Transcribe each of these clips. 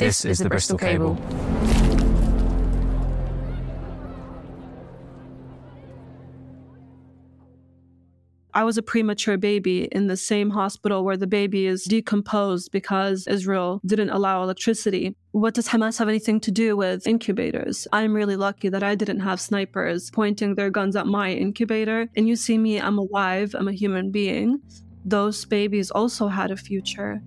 This is the Bristol Cable. I was a premature baby in the same hospital where the baby is decomposed because Israel didn't allow electricity. What does Hamas have anything to do with incubators? I'm really lucky that I didn't have snipers pointing their guns at my incubator. And you see me, I'm alive, I'm a human being. Those babies also had a future.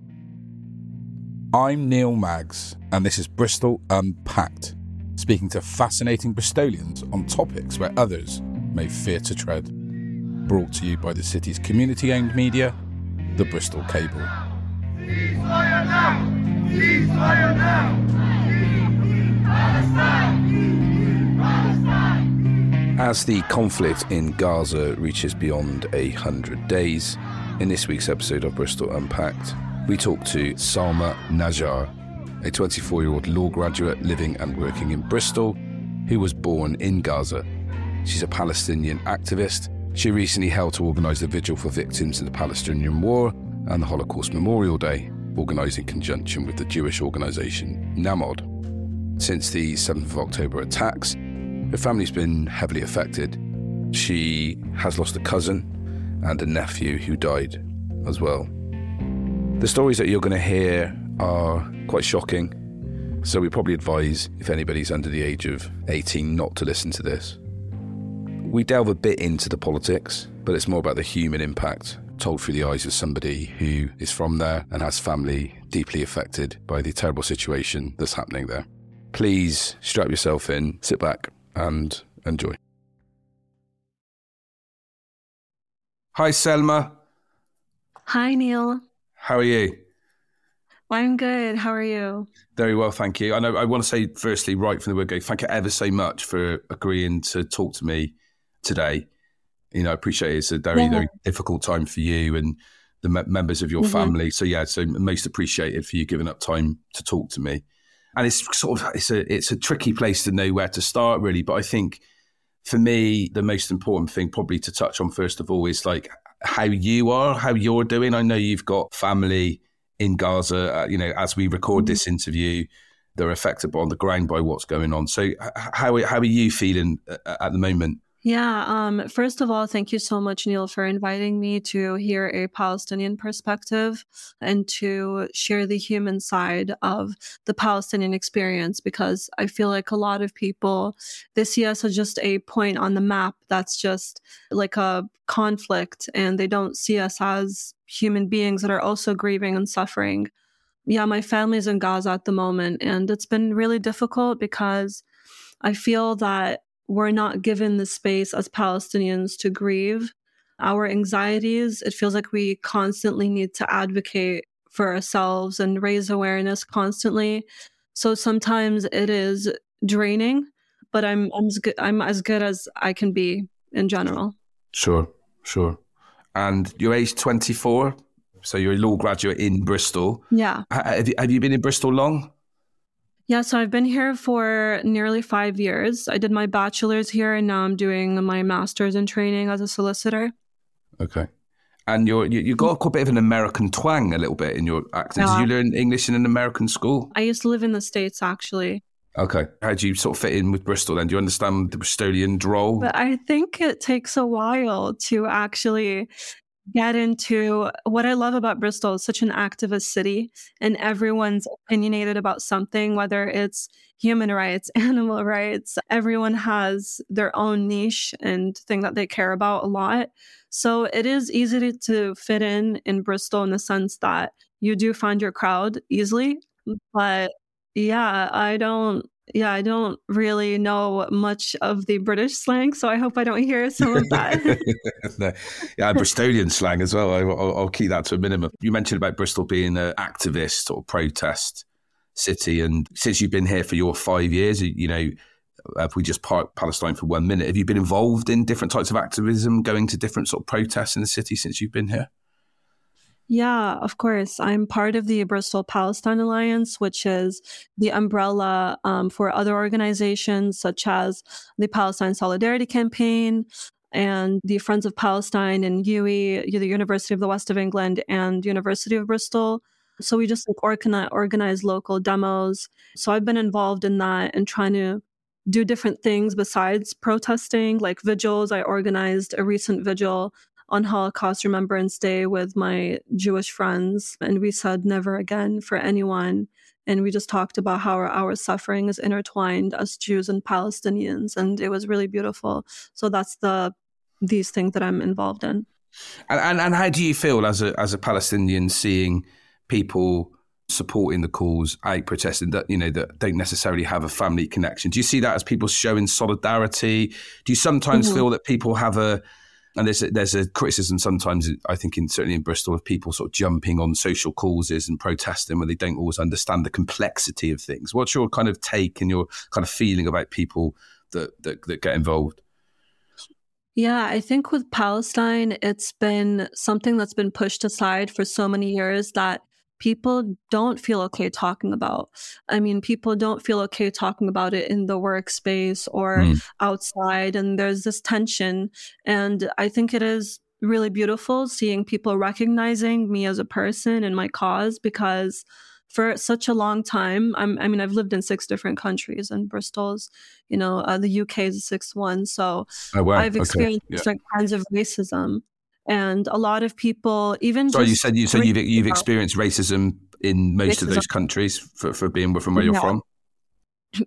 I'm Neil Maggs, and this is Bristol Unpacked, speaking to fascinating Bristolians on topics where others may fear to tread. Brought to you by the city's community owned media, the Bristol Cable. Ceasefire now! Ceasefire now! Palestine! Palestine! As the conflict in Gaza reaches beyond a hundred days, in this week's episode of Bristol Unpacked, we talk to Salma Najjar, a 24 year old law graduate living and working in Bristol who was born in Gaza. She's a Palestinian activist. She recently helped to organise the vigil for victims of the Palestinian War and the Holocaust Memorial Day, organised in conjunction with the Jewish organisation Na'amod. Since the 7th of October attacks, her family's been heavily affected. She has lost a cousin and a nephew who died as well. The stories that you're going to hear are quite shocking, so we probably advise if anybody's under the age of 18 not to listen to this. We delve a bit into the politics, but it's more about the human impact told through the eyes of somebody who is from there and has family deeply affected by the terrible situation that's happening there. Please strap yourself in, sit back, and enjoy. Hi, Salma. Hi, Neil. How are you? I'm good. How are you? Very well, thank you. I know I want to say firstly, right from the word go, thank you ever so much for agreeing to talk to me today. You know, I appreciate it. it's a very, Yeah. very difficult time for you and the me- members of your Mhm. family. So yeah, so most appreciated for you giving up time to talk to me. And it's sort of it's a it's a tricky place to know where to start really. But I think for me, the most important thing probably to touch on first of all is like how you are, how you're doing. I know you've got family in Gaza. Uh, you know, as we record this interview, they're affected on the ground by what's going on. So, h- how how are you feeling uh, at the moment? Yeah. Um, first of all, thank you so much, Neil, for inviting me to hear a Palestinian perspective and to share the human side of the Palestinian experience because I feel like a lot of people they see us as just a point on the map that's just like a conflict and they don't see us as human beings that are also grieving and suffering. Yeah, my family's in Gaza at the moment and it's been really difficult because I feel that we're not given the space as Palestinians to grieve. Our anxieties, it feels like we constantly need to advocate for ourselves and raise awareness constantly. So sometimes it is draining, but I'm I'm as good, I'm as good as I can be in general. Sure, sure. And you're age twenty four, so you're a law graduate in Bristol. Yeah. Have you, have you been in Bristol long? Yeah, so I've been here for nearly 5 years. I did my bachelor's here and now I'm doing my master's in training as a solicitor. Okay. And you're you, you got a bit of an American twang a little bit in your accent. Yeah. Did you learn English in an American school? I used to live in the states actually. Okay. How do you sort of fit in with Bristol then? Do you understand the Bristolian drawl? But I think it takes a while to actually get into what I love about Bristol is such an activist city and everyone's opinionated about something, whether it's human rights, animal rights. Everyone has their own niche and thing that they care about a lot. So it is easy to, to fit in in Bristol in the sense that you do find your crowd easily. But yeah, I don't yeah, I don't really know much of the British slang, so I hope I don't hear some of that. no. Yeah, Bristolian slang as well. I, will I'll keep that to a minimum. You mentioned about Bristol being an activist or protest city, and since you've been here for your five years, you, you know, if we just park Palestine for one minute, have you been involved in different types of activism, going to different sort of protests in the city since you've been here? Yeah, of course. I'm part of the Bristol Palestine Alliance, which is the umbrella um, for other organizations such as the Palestine Solidarity Campaign and the Friends of Palestine and UE, the University of the West of England, and University of Bristol. So we just organize, organize local demos. So I've been involved in that and trying to do different things besides protesting, like vigils. I organized a recent vigil on Holocaust Remembrance Day with my Jewish friends, and we said never again for anyone. And we just talked about how our, our suffering is intertwined as Jews and Palestinians, and it was really beautiful. So that's the these things that I'm involved in. And, and and how do you feel as a as a Palestinian seeing people supporting the cause, out protesting that you know that don't necessarily have a family connection? Do you see that as people showing solidarity? Do you sometimes mm-hmm. feel that people have a and there's a, there's a criticism sometimes I think in certainly in Bristol of people sort of jumping on social causes and protesting when they don't always understand the complexity of things. What's your kind of take and your kind of feeling about people that that, that get involved? Yeah, I think with Palestine, it's been something that's been pushed aside for so many years that people don't feel okay talking about. I mean, people don't feel okay talking about it in the workspace or mm. outside. And there's this tension. And I think it is really beautiful seeing people recognizing me as a person and my cause because for such a long time. I'm, i mean, I've lived in six different countries, and Bristol's, you know, uh, the UK is the sixth one. So oh, wow. I've experienced okay. yeah. different kinds of racism, and a lot of people, even sorry, you said you said you've you've experienced racism in most racism. of those countries for, for being from where you're from.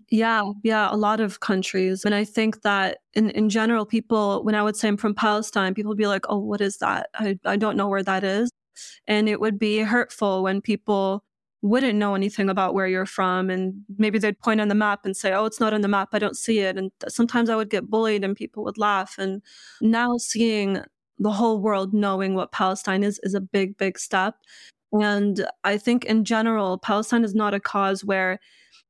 Yeah, yeah, a lot of countries. And I think that in, in general, people, when I would say I'm from Palestine, people would be like, oh, what is that? I, I don't know where that is. And it would be hurtful when people wouldn't know anything about where you're from and maybe they'd point on the map and say oh it's not on the map i don't see it and sometimes i would get bullied and people would laugh and now seeing the whole world knowing what palestine is is a big big step and i think in general palestine is not a cause where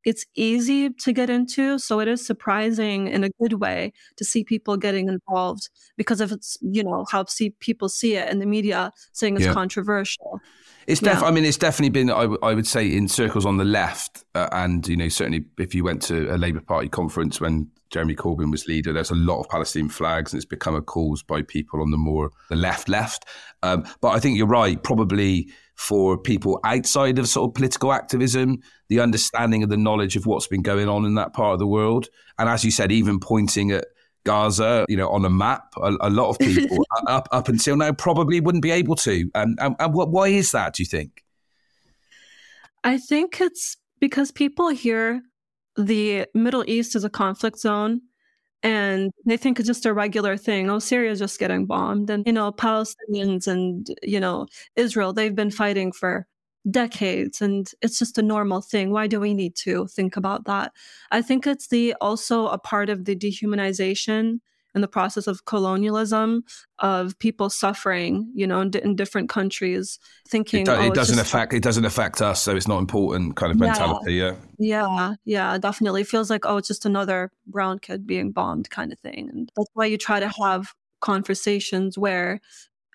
it's easy to get into so it is surprising in a good way to see people getting involved because if it's you know how see people see it in the media saying it's yeah. controversial it's def- yeah. I mean, it's definitely been. I, w- I would say in circles on the left, uh, and you know, certainly if you went to a Labour Party conference when Jeremy Corbyn was leader, there's a lot of Palestinian flags, and it's become a cause by people on the more the left left. Um, but I think you're right. Probably for people outside of sort of political activism, the understanding of the knowledge of what's been going on in that part of the world, and as you said, even pointing at Gaza, you know, on a map. A, a lot of people up up until now probably wouldn't be able to. And, and, and what, why is that? Do you think? I think it's because people hear the Middle East is a conflict zone and they think it's just a regular thing. Oh, Syria's just getting bombed. And, you know, Palestinians and, you know, Israel, they've been fighting for decades and it's just a normal thing why do we need to think about that i think it's the also a part of the dehumanization and the process of colonialism of people suffering you know in, in different countries thinking oh, it, do, it oh, doesn't affect it doesn't affect us so it's not important kind of mentality yeah. Yeah yeah definitely. It feels like oh it's just another brown kid being bombed kind of thing and that's why you try to have conversations where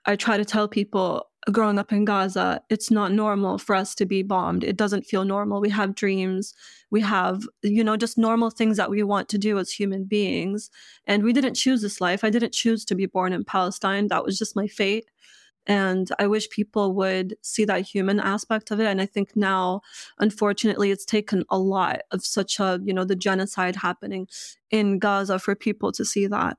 I try to tell people growing up in Gaza, it's not normal for us to be bombed. It doesn't feel normal. We have dreams. We have, you know, just normal things that we want to do as human beings. And we didn't choose this life. I didn't choose to be born in Palestine. That was just my fate. And I wish people would see that human aspect of it. And I think now, unfortunately, it's taken a lot of such a, you know, the genocide happening in Gaza for people to see that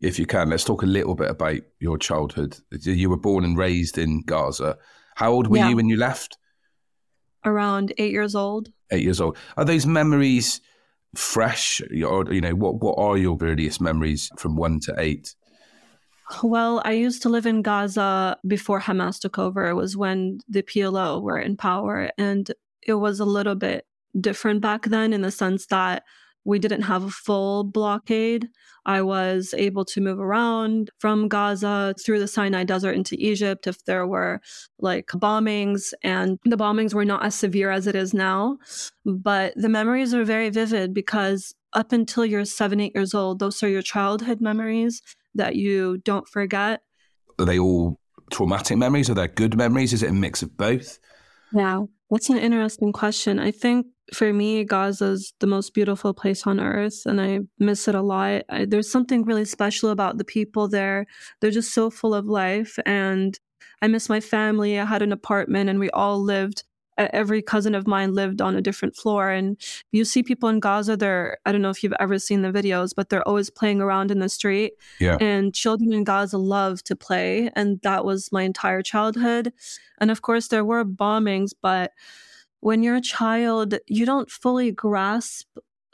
if you can, let's talk a little bit about your childhood. You were born and raised in Gaza. How old were yeah. you when you left? Around eight years old. Eight years old. Are those memories fresh? Or, you know, what, what are your earliest memories from one to eight? Well, I used to live in Gaza before Hamas took over. It was when the PLO were in power. And it was a little bit different back then in the sense that we didn't have a full blockade. I was able to move around from Gaza through the Sinai Desert into Egypt if there were like bombings, and the bombings were not as severe as it is now. But the memories are very vivid because up until you're seven, eight years old, those are your childhood memories that you don't forget. Are they all traumatic memories? Are they good memories? Is it a mix of both? Yeah, that's an interesting question. I think for me, Gaza is the most beautiful place on earth, and I miss it a lot. I, there's something really special about the people there. They're just so full of life, and I miss my family. I had an apartment and we all lived every cousin of mine lived on a different floor and you see people in gaza they're i don't know if you've ever seen the videos but they're always playing around in the street yeah and children in gaza love to play and that was my entire childhood and of course there were bombings but when you're a child you don't fully grasp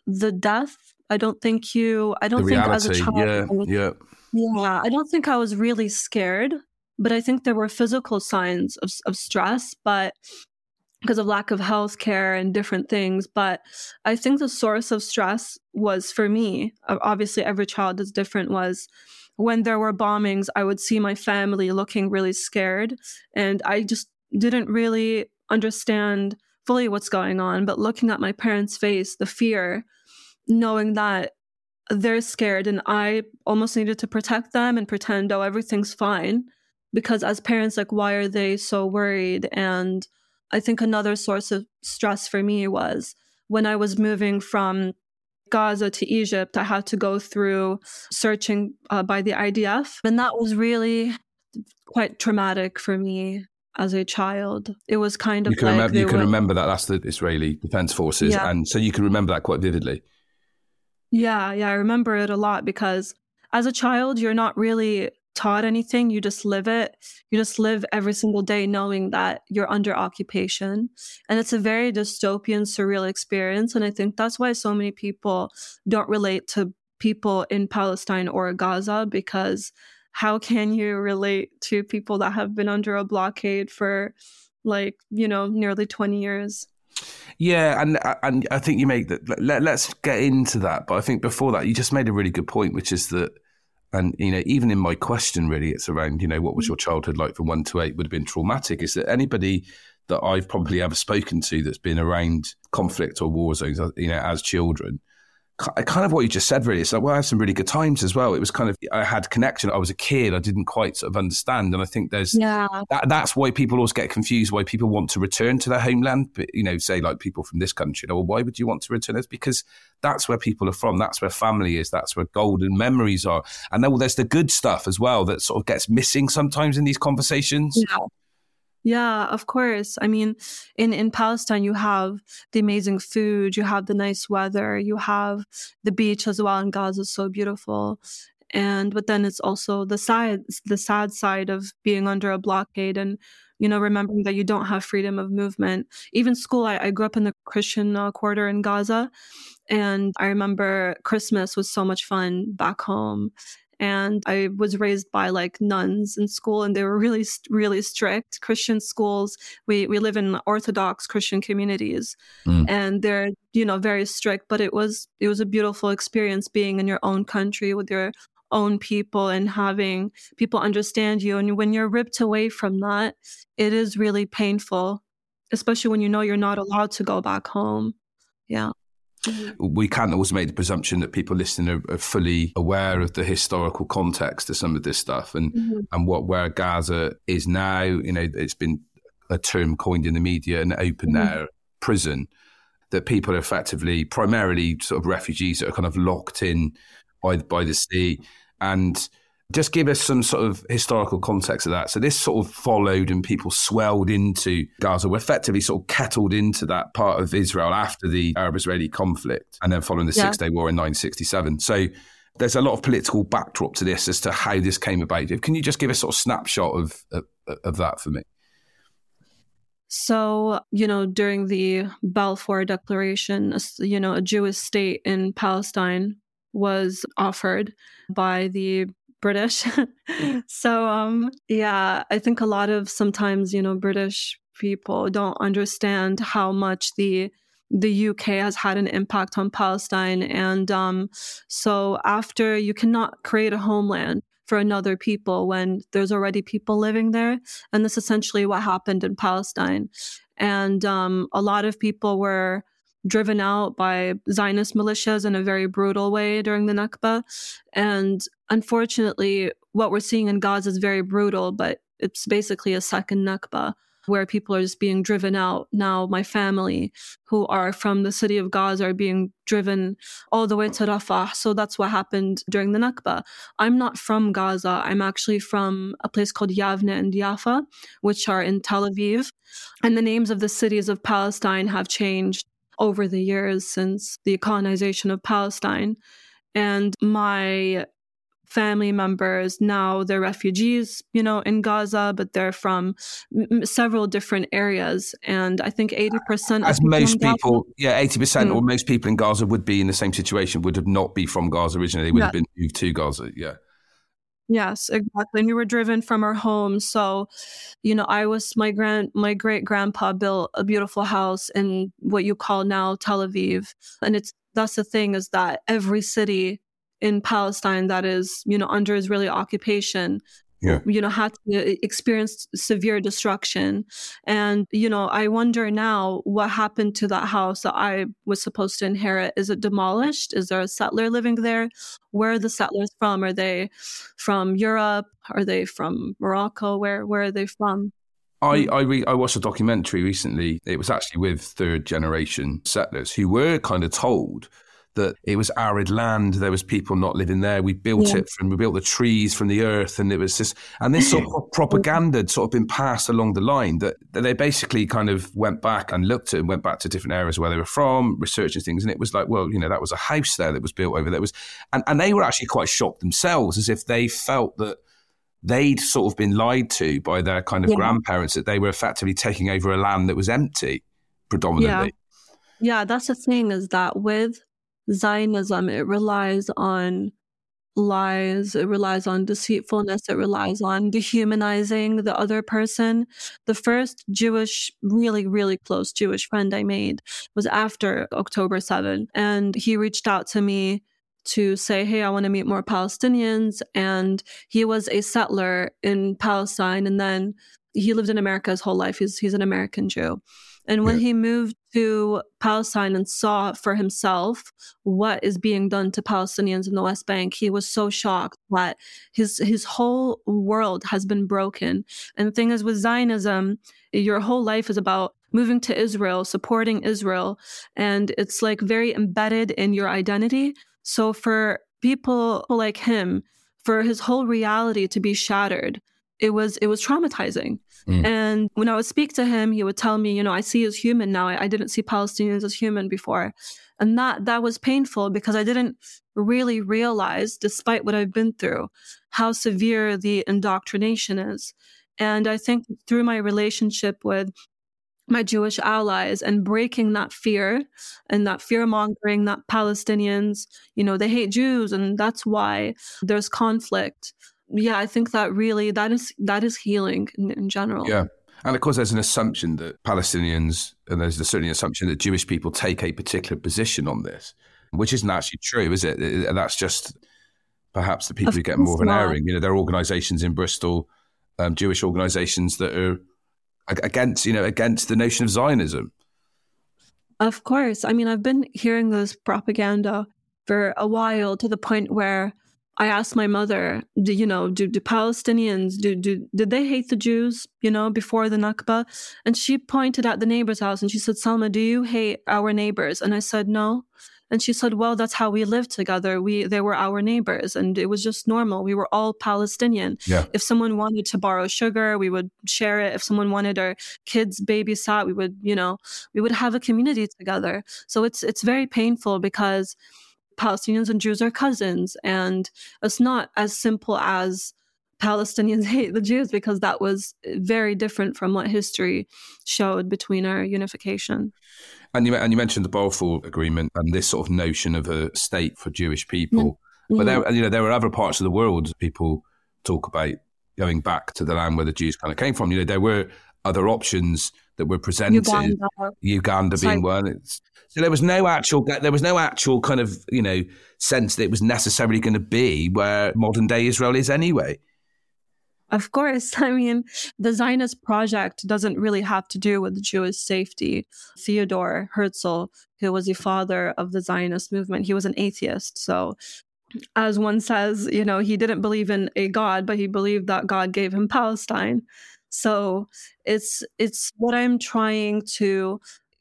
the death i don't think you i don't think as a child yeah, yeah. yeah, I don't think I was really scared, but I think there were physical signs of, of stress, but because of lack of health care and different things. But I think the source of stress was for me, obviously, every child is different, was when there were bombings, I would see my family looking really scared. And I just didn't really understand fully what's going on. But looking at my parents' face, the fear, knowing that they're scared and I almost needed to protect them and pretend, oh, everything's fine. Because as parents, like, why are they so worried? And I think another source of stress for me was when I was moving from Gaza to Egypt, I had to go through searching uh, by the IDF. And that was really quite traumatic for me as a child. It was kind of You can, like remember, you can were- remember that. That's the Israeli Defense Forces. Yeah. And so you can remember that quite vividly. Yeah, yeah, I remember it a lot because as a child, you're not really taught anything. You just live it. You just live every single day knowing that you're under occupation. And it's a very dystopian, surreal experience. And I think that's why so many people don't relate to people in Palestine or Gaza because how can you relate to people that have been under a blockade for like, you know, nearly 20 years? Yeah, and and I think you make that. Let, let's get into that. But I think before that, you just made a really good point, which is that, and you know, even in my question, really, it's around you know what was mm-hmm. your childhood like from one to eight would have been traumatic. Is that anybody that I've probably ever spoken to that's been around conflict or war zones, uh, you know, as children, kind of what you just said, really. It's like, well, I had some really good times as well. It was kind of, I had connection. I was a kid. I didn't quite sort of understand. And I think there's, Yeah. that, that's why people always get confused why people want to return to their homeland but you know say like people from this country well why would you want to return it's because that's where people are from that's where family is that's where golden memories are and then well, there's the good stuff as well that sort of gets missing sometimes in these conversations Yeah. Yeah, of course. I mean, in in Palestine, you have the amazing food, you have the nice weather, you have the beach as well. And Gaza is so beautiful, and but then it's also the side, the sad side of being under a blockade, and you know, remembering that you don't have freedom of movement. Even school, I, I grew up in the Christian uh, quarter in Gaza, and I remember Christmas was so much fun back home and I was raised by like nuns in school, and they were really, really strict Christian schools. We we live in Orthodox Christian communities, Mm. and they're you know very strict. But it was it was a beautiful experience being in your own country with your own people and having people understand you. And when you're ripped away from that, it is really painful, especially when you know you're not allowed to go back home. Yeah. We can't always make the presumption that people listening are, are fully aware of the historical context of some of this stuff and Mhm. and what where Gaza is now. You know, it's been a term coined in the media, an open Mhm. air prison. That people are effectively, primarily, sort of refugees that are kind of locked in by by the sea, and just give us some sort of historical context of that. So this sort of followed, and people swelled into Gaza, were effectively sort of kettled into that part of Israel after the Arab-Israeli conflict, and then following the Yeah. Six Day War in 1967. So there's a lot of political backdrop to this as to how this came about. Can you just give a sort of snapshot of of, of that for me? So, you know, during the Balfour Declaration, you know, a Jewish state in Palestine was offered by the British. so, um, yeah, I think a lot of sometimes, you know, British people don't understand how much the the UK has had an impact on Palestine, and um, so after you cannot create a homeland for another people when there's already people living there, and that's essentially what happened in Palestine. And um, a lot of people were driven out by Zionist militias in a very brutal way during the Nakba. And unfortunately, what we're seeing in Gaza is very brutal, but it's basically a second Nakba. where people are just being driven out. Now, my family, who are from the city of Gaza, are being driven all the way to Rafah. So that's what happened during the Nakba. I'm not from Gaza. I'm actually from a place called Yavne and Yafa, which are in Tel Aviv. And the names of the cities of Palestine have changed over the years since the colonization of Palestine. And my family members now they're refugees you know in gaza but they're from m- several different areas and i think 80% as most people gaza, yeah 80% mm. or most people in gaza would be in the same situation would have not be from gaza originally they would yeah. have been moved to gaza yeah Yes, exactly. And we were driven from our home. So, you know, I was my grand my great grandpa built a beautiful house in what you call now Tel Aviv. And it's that's the thing is that every city in Palestine that is, you know, under Israeli occupation, yeah. you know, had to uh, experience severe destruction. And, you know, I wonder now what happened to that house that I was supposed to inherit. Is it demolished? Is there a settler living there? Where are the settlers from? Are they from Europe? Are they from Morocco? Where where are they from? I hmm. I, re- I watched a documentary recently. It was actually with third generation settlers who were kind of told that it was arid land. There was people not living there. We built yeah. it from, we built the trees from the earth. And it was just, and this sort of mm. propaganda had sort of been passed along the line that, that they basically kind of went back and looked at and went back to different areas where they were from, researching things. And it was like, well, you know, that was a house there that was built over there. It was, and, and they were actually quite shocked themselves as if they felt that they'd sort of been lied to by their kind of yeah. grandparents that they were effectively taking over a land that was empty predominantly. Yeah. yeah, that's the thing is that with Zionism, it relies on lies, it relies on deceitfulness, it relies on dehumanizing the other person. The first Jewish, really, really close Jewish friend I made was after October 7. And he reached out to me to say, Hey, I want to meet more Palestinians. And he was a settler in Palestine. And then he lived in America his whole life. He's, he's an American Jew. And when yeah. he moved to Palestine and saw for himself what is being done to Palestinians in the West Bank, he was so shocked that his his whole world has been broken. And the thing is with Zionism, your whole life is about moving to Israel, supporting Israel, and it's like very embedded in your identity. So for people like him, for his whole reality to be shattered, it was it was traumatizing. Mm. And when I would speak to him, he would tell me, you know, I see as human now. I, I didn't see Palestinians as human before. And that that was painful because I didn't really realize, despite what I've been through, how severe the indoctrination is. And I think through my relationship with my Jewish allies and breaking that fear and that fear mongering that Palestinians, you know, they hate Jews and that's why there's conflict yeah, I think that really that is that is healing in, in general. Yeah. And of course, there's an assumption that Palestinians, and there's certainly an assumption that Jewish people take a particular position on this, which isn't actually true, is it? That's just perhaps the people of who get more of an not. airing. You know, there are organisations in Bristol, um, Jewish organisations that are against, you know, against the notion of Zionism. Of course. I mean, I've been hearing this propaganda for a while to the point where I asked my mother, do, you know, do, the Palestinians, do, do, did they hate the Jews, you know, before the Nakba? And she pointed at the neighbor's house and she said, Salma, do you hate our neighbors? And I said, no. And she said, well, that's how we lived together. We, they were our neighbors and it was just normal. We were all Palestinian. Yeah. If someone wanted to borrow sugar, we would share it. If someone wanted our kids babysat, we would, you know, we would have a community together. So it's, it's very painful because Palestinians and Jews are cousins. And it's not as simple as Palestinians hate the Jews because that was very different from what history showed between our unification. And you, and you mentioned the Balfour Agreement and this sort of notion of a state for Jewish people. Mm-hmm. But there, you know, there are other parts of the world people talk about going back to the land where the Jews kind of came from. You know, there were other options that were presented. Uganda, Uganda being one. It's, so there was no actual there was no actual kind of you know sense that it was necessarily going to be where modern day Israel is anyway. Of course. I mean, the Zionist project doesn't really have to do with Jewish safety. Theodore Herzl, who was the father of the Zionist movement, he was an atheist. So, as one says, you know, he didn't believe in a God, but he believed that God gave him Palestine. So it's it's what I'm trying to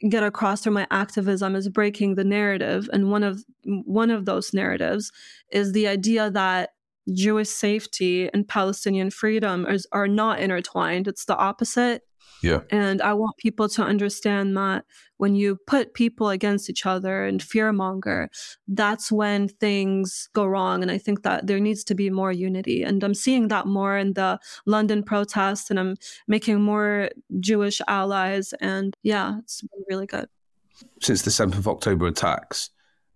get across through my activism is breaking the narrative and one of one of those narratives is the idea that Jewish safety and Palestinian freedom is, are not intertwined. It's the opposite. Yeah. And I want people to understand that when you put people against each other and fearmonger, that's when things go wrong. And I think that there needs to be more unity. And I'm seeing that more in the London protests, and I'm making more Jewish allies. And yeah, it's been really good. Since the 7th of October attacks,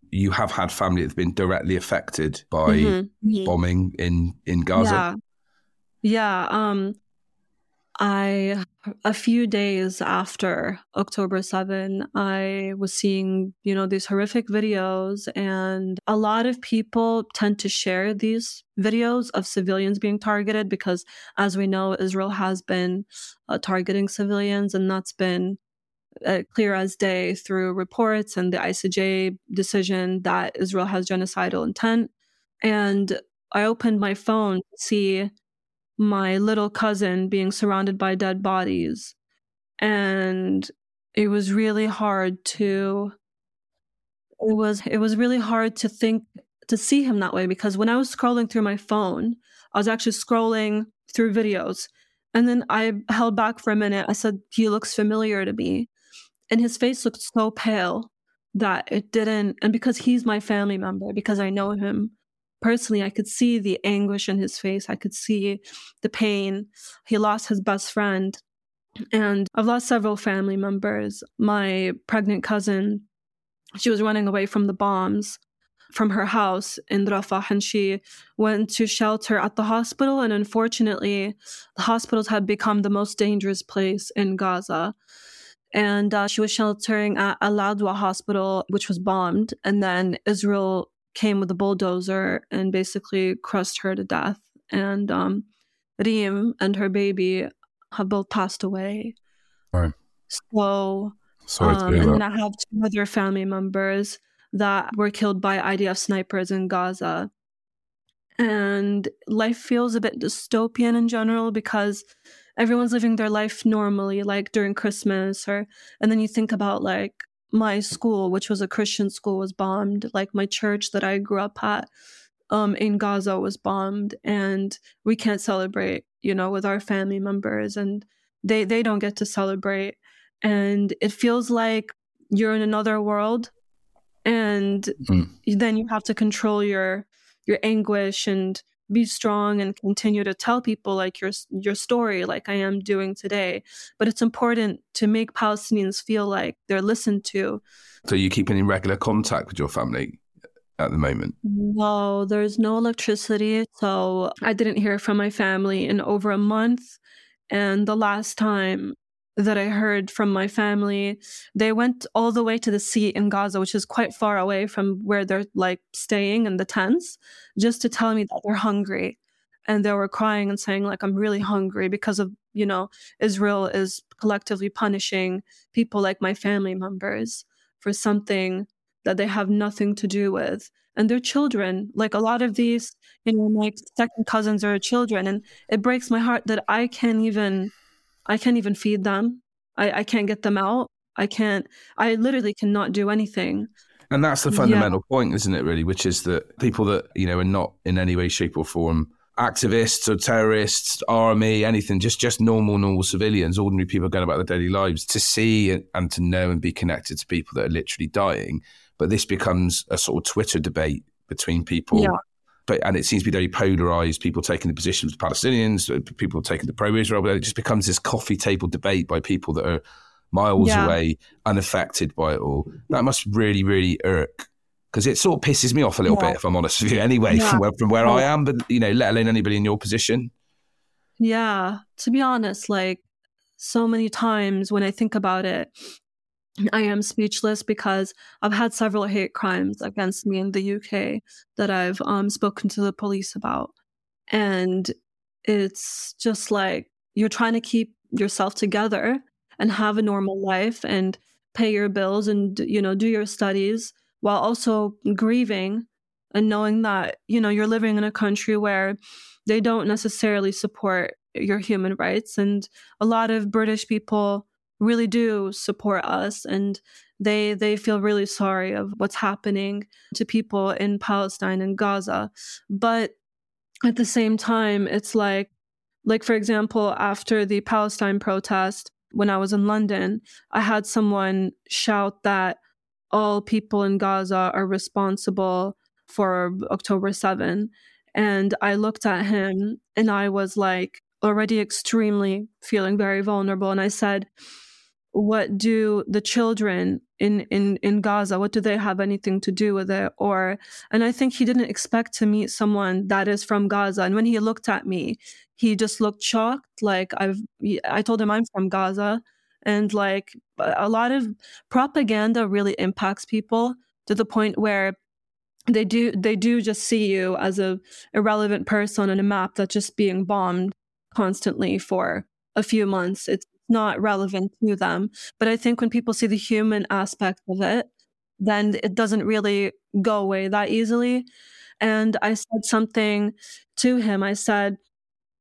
you have had family that's been directly affected by mm-hmm. bombing in, in Gaza. Yeah. Yeah. Um, I, a few days after October 7, I was seeing, you know, these horrific videos, and a lot of people tend to share these videos of civilians being targeted because, as we know, Israel has been uh, targeting civilians, and that's been uh, clear as day through reports and the ICJ decision that Israel has genocidal intent. And I opened my phone to see my little cousin being surrounded by dead bodies. And it was really hard to it was it was really hard to think to see him that way because when I was scrolling through my phone, I was actually scrolling through videos. And then I held back for a minute. I said, he looks familiar to me. And his face looked so pale that it didn't and because he's my family member, because I know him, personally, I could see the anguish in his face. I could see the pain. He lost his best friend. And I've lost several family members. My pregnant cousin, she was running away from the bombs from her house in Rafah and she went to shelter at the hospital. And unfortunately, the hospitals had become the most dangerous place in Gaza. And uh, she was sheltering at Al Adwa hospital, which was bombed. And then Israel came with a bulldozer and basically crushed her to death. And um, Reem and her baby have both passed away. Right. So, um, and then I have two other family members that were killed by IDF snipers in Gaza. And life feels a bit dystopian in general because everyone's living their life normally, like during Christmas, or and then you think about like my school, which was a Christian school, was bombed. Like my church that I grew up at um, in Gaza was bombed, and we can't celebrate, you know, with our family members, and they they don't get to celebrate, and it feels like you're in another world, and mm. then you have to control your your anguish and be strong and continue to tell people like your your story like I am doing today. But it's important to make Palestinians feel like they're listened to. So you're keeping in regular contact with your family at the moment? No there's no electricity. So I didn't hear from my family in over a month. And the last time that I heard from my family. They went all the way to the sea in Gaza, which is quite far away from where they're like staying in the tents, just to tell me that they're hungry. And they were crying and saying, like, I'm really hungry because of, you know, Israel is collectively punishing people like my family members for something that they have nothing to do with. And they're children. Like a lot of these, you know, my second cousins are children. And it breaks my heart that I can't even I can't even feed them. I, I can't get them out. I can't, I literally cannot do anything. And that's the fundamental yeah. point, isn't it, really? Which is that people that, you know, are not in any way, shape, or form activists or terrorists, army, anything, just just normal, normal civilians, ordinary people going about their daily lives, to see and to know and be connected to people that are literally dying. But this becomes a sort of Twitter debate between people yeah but and it seems to be very polarized. People taking the position of the Palestinians, uh, people taking the pro-Israel. But it just becomes this coffee table debate by people that are miles yeah. away, unaffected by it all. That must really, really irk because it sort of pisses me off a little yeah. bit, if I'm honest with you. Anyway, yeah. from where, from where I am, but you know, let alone anybody in your position. Yeah, to be honest, like so many times when I think about it, I am speechless because I've had several hate crimes against me in the UK that I've um, spoken to the police about. And it's just like you're trying to keep yourself together and have a normal life and pay your bills and, you know, do your studies while also grieving and knowing that, you know, you're living in a country where they don't necessarily support your human rights. And a lot of British people really do support us and they they feel really sorry of what's happening to people in Palestine and Gaza. But at the same time, it's like like for example, after the Palestine protest, when I was in London, I had someone shout that all people in Gaza are responsible for October 7. And I looked at him and I was like already extremely feeling very vulnerable. And I said, what do the children in, in, in Gaza, what do they have anything to do with it? Or, and I think he didn't expect to meet someone that is from Gaza. And when he looked at me, he just looked shocked. Like I've, I told him I'm from Gaza. And like a lot of propaganda really impacts people to the point where they do they do just see you as a irrelevant person on a map that's just being bombed constantly for a few months it's not relevant to them. But i think when people see the human aspect of it then it doesn't really go away that easily. And i said something to him. I said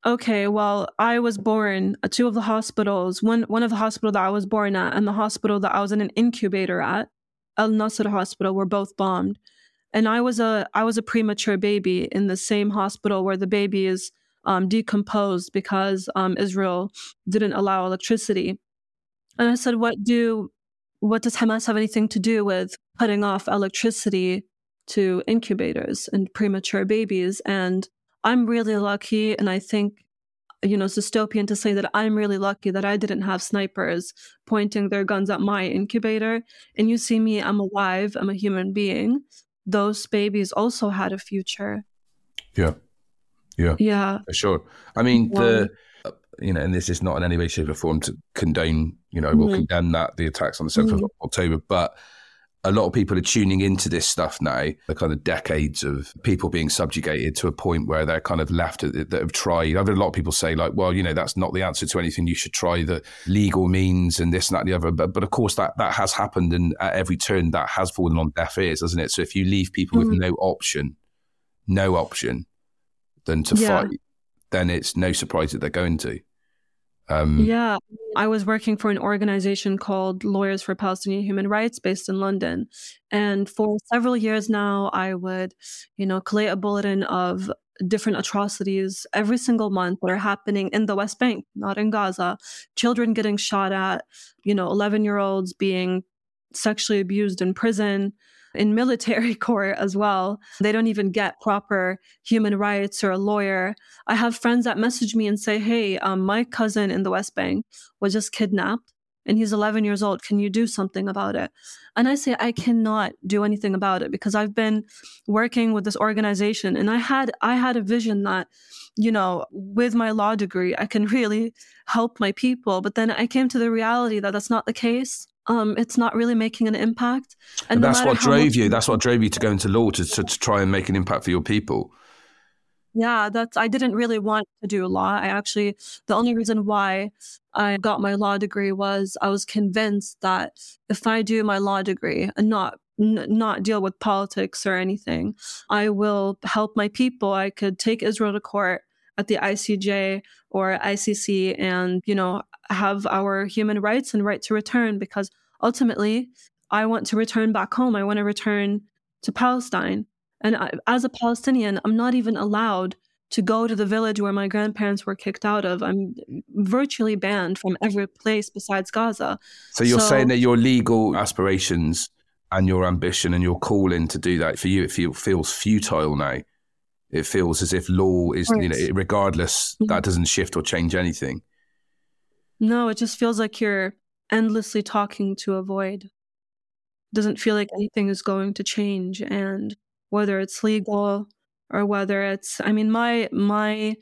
okay well i was born at two of the hospitals one one of the hospital that i was born at and the hospital that i was in an incubator at al nasr hospital were both bombed. And I was a I was a premature baby in the same hospital where the baby is um, decomposed because um, Israel didn't allow electricity. And I said, "What do what does Hamas have anything to do with cutting off electricity to incubators and premature babies?" And I'm really lucky, and I think you know, it's dystopian to say that I'm really lucky that I didn't have snipers pointing their guns at my incubator. And you see me, I'm alive, I'm a human being those babies also had a future. Yeah. Yeah. Yeah. For sure. I mean, the, you know, and this is not in any way, shape, or form to condone, you know, mm-hmm. we'll condemn that, the attacks on the 7th mm-hmm. of October, but a lot of people are tuning into this stuff now, the kind of decades of people being subjugated to a point where they're kind of left that have tried. I've heard a lot of people say, like, well, you know, that's not the answer to anything. You should try the legal means and this and that and the other. But, but of course, that, that has happened. And at every turn, that has fallen on deaf ears, hasn't it? So if you leave people mm-hmm. with no option, no option than to yeah. fight, then it's no surprise that they're going to. Um, yeah, I was working for an organization called Lawyers for Palestinian Human Rights based in London. And for several years now, I would, you know, collate a bulletin of different atrocities every single month that are happening in the West Bank, not in Gaza. Children getting shot at, you know, 11 year olds being sexually abused in prison, in military court as well. They don't even get proper human rights or a lawyer. I have friends that message me and say, Hey, um, my cousin in the West Bank was just kidnapped and he's 11 years old. Can you do something about it? And I say, I cannot do anything about it because I've been working with this organization and I had, I had a vision that, you know, with my law degree, I can really help my people. But then I came to the reality that that's not the case um, it's not really making an impact. And, and no that's what drove you. That's what drove you to go into law to, to, to try and make an impact for your people. Yeah, that's. I didn't really want to do law. I actually, the only reason why I got my law degree was I was convinced that if I do my law degree and not n- not deal with politics or anything, I will help my people. I could take Israel to court at the ICJ or ICC and, you know, have our human rights and right to return because ultimately I want to return back home. I want to return to Palestine. And I, as a Palestinian, I'm not even allowed to go to the village where my grandparents were kicked out of. I'm virtually banned from every place besides Gaza. So you're so, saying that your legal aspirations and your ambition and your calling to do that for you, it feel, feels futile now. It feels as if law is, you know, regardless, mm-hmm. that doesn't shift or change anything. No, it just feels like you're endlessly talking to a void. It doesn't feel like anything is going to change. And whether it's legal or whether it's, I mean, my, my,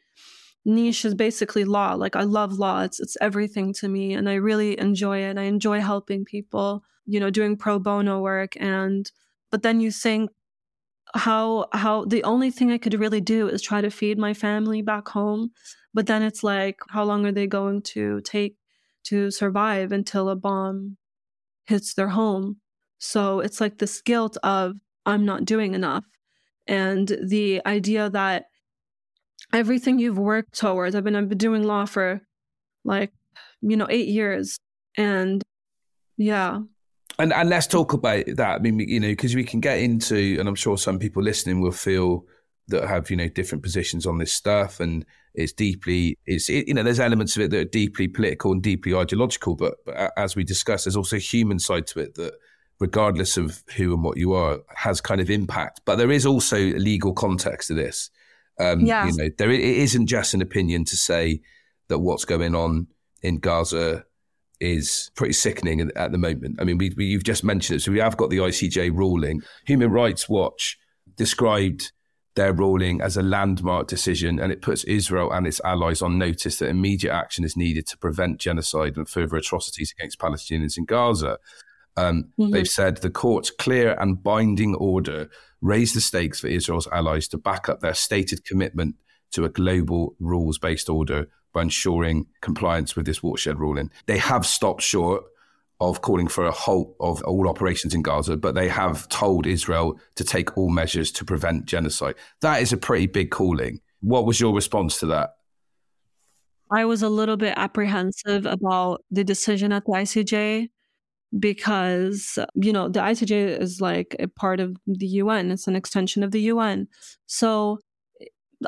niche is basically law like i love law it's it's everything to me and i really enjoy it i enjoy helping people you know doing pro bono work and but then you think how how the only thing I could really do is try to feed my family back home. But then it's like, how long are they going to take to survive until a bomb hits their home? So it's like this guilt of I'm not doing enough. And the idea that everything you've worked towards. I've been I've been doing law for like you know eight years, and yeah. And and let's talk about that. I mean, you know, because we can get into, and I'm sure some people listening will feel that have you know different positions on this stuff, and it's deeply, it's it, you know, there's elements of it that are deeply political and deeply ideological. But, but as we discussed, there's also a human side to it that regardless of who and what you are, has kind of impact. But there is also a legal context to this. Um, yeah. You know, there it isn't just an opinion to say that what's going on in Gaza is pretty sickening at the moment. I mean, we, we, you've just mentioned it. So we have got the ICJ ruling. Human Rights Watch described their ruling as a landmark decision, and it puts Israel and its allies on notice that immediate action is needed to prevent genocide and further atrocities against Palestinians in Gaza. Um, mm-hmm. They've said the court's clear and binding order raised the stakes for Israel's allies to back up their stated commitment to a global rules based order by ensuring compliance with this watershed ruling. They have stopped short of calling for a halt of all operations in Gaza, but they have told Israel to take all measures to prevent genocide. That is a pretty big calling. What was your response to that? I was a little bit apprehensive about the decision at the ICJ because you know the ICJ is like a part of the UN it's an extension of the UN so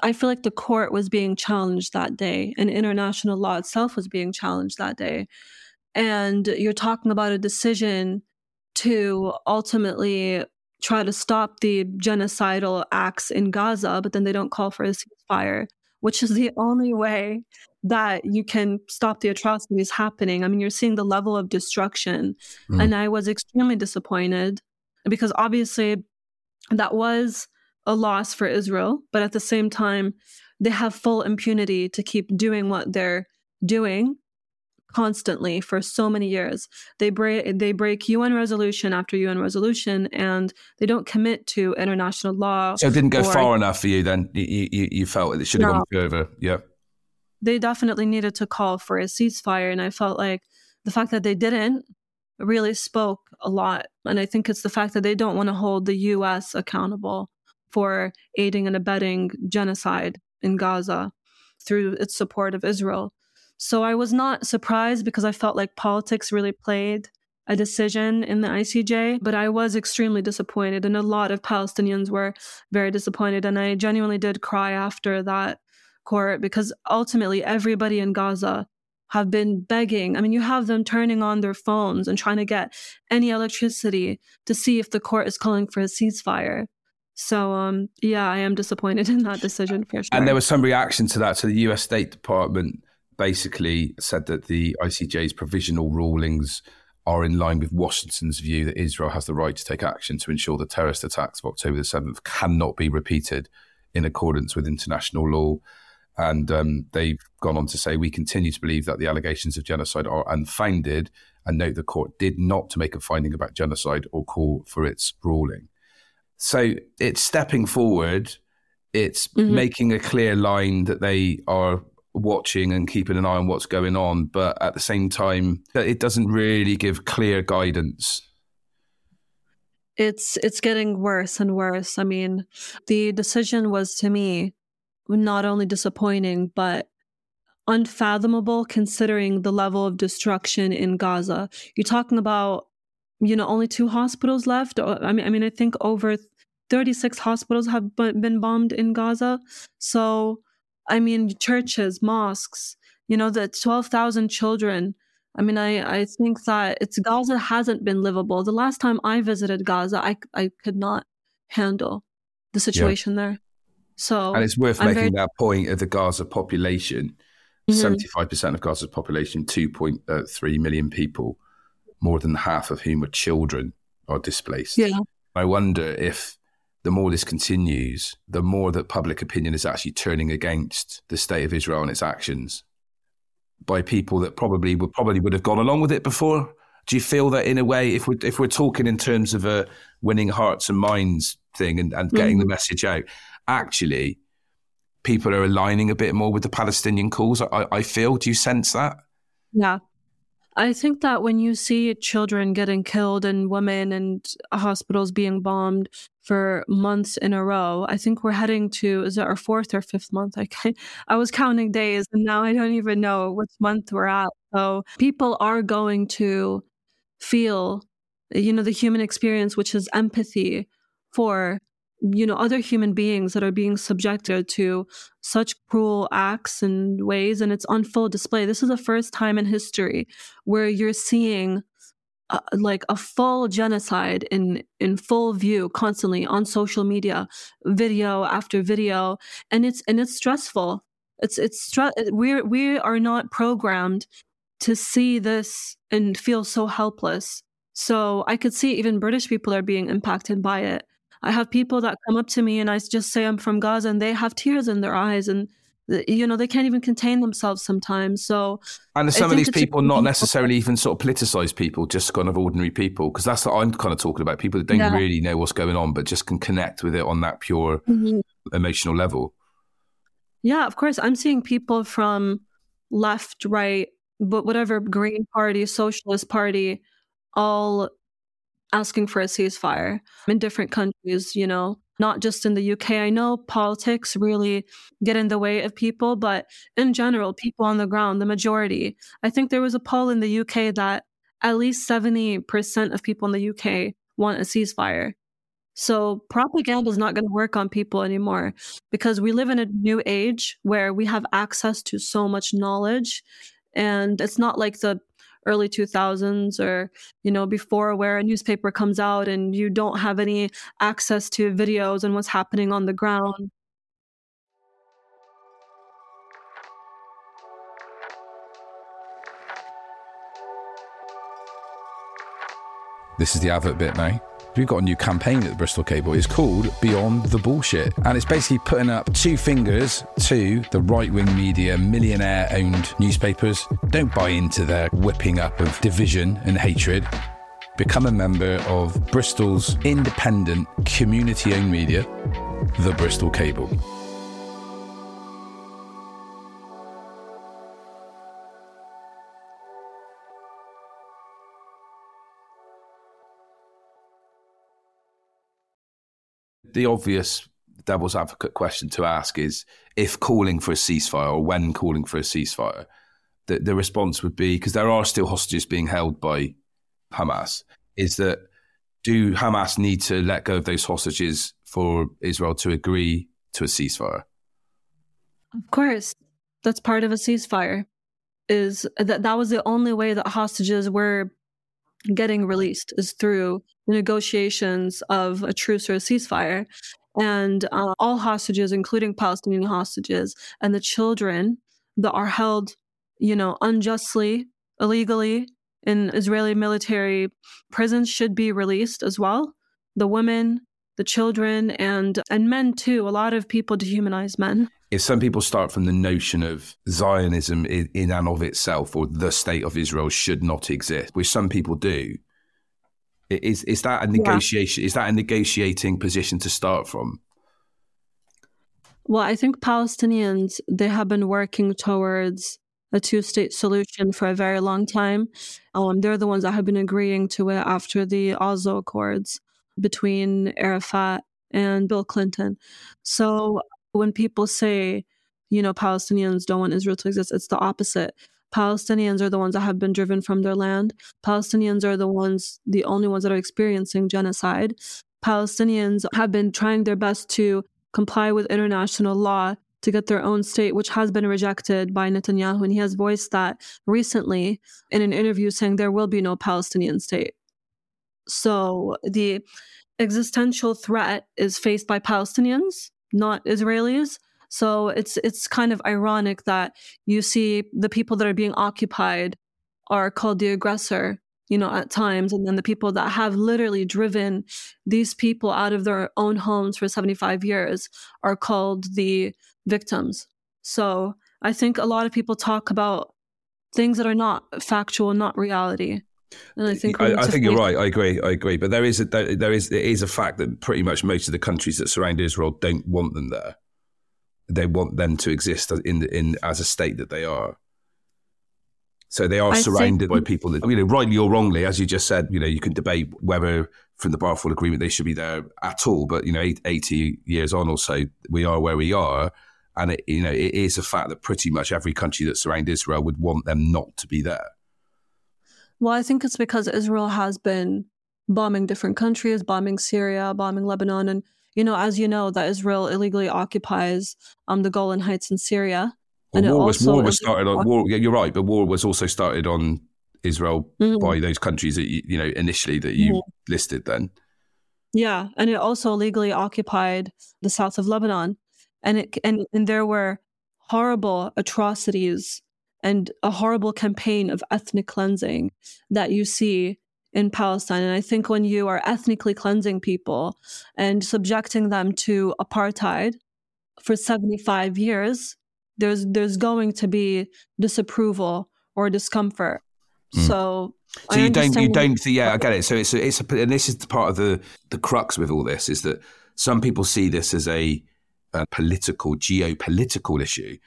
I feel like the court was being challenged that day and international law itself was being challenged that day and you're talking about a decision to ultimately try to stop the genocidal acts in Gaza but then they don't call for a ceasefire which is the only way that you can stop the atrocities happening. I mean, you're seeing the level of destruction. Mm. And I was extremely disappointed because obviously that was a loss for Israel. But at the same time, they have full impunity to keep doing what they're doing constantly for so many years. They break they break UN resolution after UN resolution, and they don't commit to international law. So it didn't go or, far enough for you. Then you you, you felt it should have no. gone further. Yeah they definitely needed to call for a ceasefire. And I felt like the fact that they didn't really spoke a lot. And I think it's the fact that they don't want to hold the US accountable for aiding and abetting genocide in Gaza through its support of Israel. So I was not surprised because I felt like politics really played a decision in the ICJ, but I was extremely disappointed. And a lot of Palestinians were very disappointed. And I genuinely did cry after that court because ultimately everybody in Gaza have been begging. I mean, you have them turning on their phones and trying to get any electricity to see if the court is calling for a ceasefire. So, um, yeah, I am disappointed in that decision for sure. And there was some reaction to that. So, the US State Department basically said that the ICJ's provisional rulings are in line with Washington's view that Israel has the right to take action to ensure the terrorist attacks of October the 7th cannot be repeated in accordance with international law. And um, they've gone on to say, we continue to believe that the allegations of genocide are unfounded and note the court did not make a finding about genocide or call for its ruling. So it's stepping forward, it's mm-hmm. making a clear line that they are watching and keeping an eye on what's going on, but at the same time, it doesn't really give clear guidance it's it's getting worse and worse. I mean, the decision was to me not only disappointing, but unfathomable considering the level of destruction in Gaza. You're talking about, you know, only two hospitals left. I mean, I mean, I think over 36 hospitals have been bombed in Gaza. So, I mean, churches, mosques, you know, the 12,000 children. I mean, I, I think that it's Gaza hasn't been livable. The last time I visited Gaza, I, I could not handle the situation yeah. there. So, and it's worth I'm making very- that point of the Gaza population. Mm-hmm. 75% of Gaza's population, 2.3 million people, more than half of whom are children, are displaced. Yeah. I wonder if the more this continues, the more that public opinion is actually turning against the state of Israel and its actions by people that probably would probably would have gone along with it before. Do you feel that in a way, if we're if we're talking in terms of a winning hearts and minds thing and, and getting mm-hmm. the message out, actually people are aligning a bit more with the Palestinian cause. I, I feel. Do you sense that? Yeah. I think that when you see children getting killed and women and hospitals being bombed for months in a row, I think we're heading to is it our fourth or fifth month? I I was counting days and now I don't even know which month we're at. So people are going to feel, you know, the human experience, which is empathy for you know other human beings that are being subjected to such cruel acts and ways and it's on full display. This is the first time in history where you're seeing uh, like a full genocide in in full view constantly on social media video after video. And it's and it's stressful. It's it's stre- we're we are not programmed to see this and feel so helpless. So i could see even british people are being impacted by it I have people that come up to me and I just say I'm from Gaza and they have tears in their eyes and you know they can't even contain themselves sometimes so and some of these people not necessarily even sort of politicized people just kind of ordinary people because that's what i'm kind of talking about people that don't yeah. really know what's going on but just can connect with it on that pure mm-hmm. emotional level yeah of course i'm seeing people from left right but whatever green party socialist party all asking for a ceasefire in different countries, you know, not just in the UK. I know politics really get in the way of people, but in general, people on the ground, the majority. I think there was a poll in the UK that at least 70% of people in the UK want a ceasefire. So propaganda is not going to work on people anymore because we live in a new age where we have access to so much knowledge and it's not like the early 2000s or you know before where a newspaper comes out and you don't have any access to videos and what's happening on the ground This is the advert bit now. We've got a new campaign at the Bristol Cable. It's called Beyond the Bullshit. And it's basically putting up two fingers to the right wing media, millionaire owned newspapers. Don't buy into their whipping up of division and hatred. Become a member of Bristol's independent, community owned media, the Bristol Cable. The obvious devil's advocate question to ask is if calling for a ceasefire or when calling for a ceasefire, the, the response would be because there are still hostages being held by Hamas, is that do Hamas need to let go of those hostages for Israel to agree to a ceasefire? Of course. That's part of a ceasefire. Is that that was the only way that hostages were getting released is through negotiations of a truce or a ceasefire. And uh, all hostages, including Palestinian hostages, and the children that are held, you know, unjustly, illegally in Israeli military prisons should be released as well. The women, the children, and and men too. A lot of people dehumanize men. Some people start from the notion of Zionism in, in and of itself, or the state of Israel should not exist, which some people do, is is that a negotiation? Yeah. Is that a negotiating position to start from? Well, I think Palestinians they have been working towards a two-state solution for a very long time. Um, they're the ones that have been agreeing to it after the Oslo Accords between Arafat and Bill Clinton. So when people say, you know, Palestinians don't want Israel to exist, it's the opposite. Palestinians are the ones that have been driven from their land. Palestinians are the ones, the only ones that are experiencing genocide. Palestinians have been trying their best to comply with international law to get their own state, which has been rejected by Netanyahu. And he has voiced that recently in an interview saying there will be no Palestinian state. So the existential threat is faced by Palestinians, not Israelis. So it's it's kind of ironic that you see the people that are being occupied are called the aggressor, you know, at times, and then the people that have literally driven these people out of their own homes for 75 years are called the victims. So I think a lot of people talk about things that are not factual, not reality. And I think I, I think you're right. I agree. I agree. But there is a there, is it is a fact that pretty much most of the countries that surround Israel don't want them there they want them to exist in in as a state that they are. So they are I surrounded think- by people that, you know, rightly or wrongly, as you just said, you know, you can debate whether from the Balfour Agreement they should be there at all. But, you know, eight, 80 years on or so, we are where we are. And, it, you know, it is a fact that pretty much every country that surrounds Israel would want them not to be there. Well, I think it's because Israel has been bombing different countries, bombing Syria, bombing Lebanon, and you know, as you know, that Israel illegally occupies um the Golan Heights in Syria. Well, And it war was war was started on war. Yeah, you're right, but war was also started on Israel Mhm. by those countries that you, you know initially that you Mhm. listed. Then Yeah, and it also illegally occupied the south of Lebanon, and it and, and there were horrible atrocities and a horrible campaign of ethnic cleansing that you see in Palestine. And I think when you are ethnically cleansing people and subjecting them to apartheid for 75 years, there's there's going to be disapproval or discomfort. Mm. So, So I you don't, you don't, think, yeah, I get it. So it's, a, it's, a, and this is the part of the the crux with all this is that some people see this as a, a political, geopolitical issue,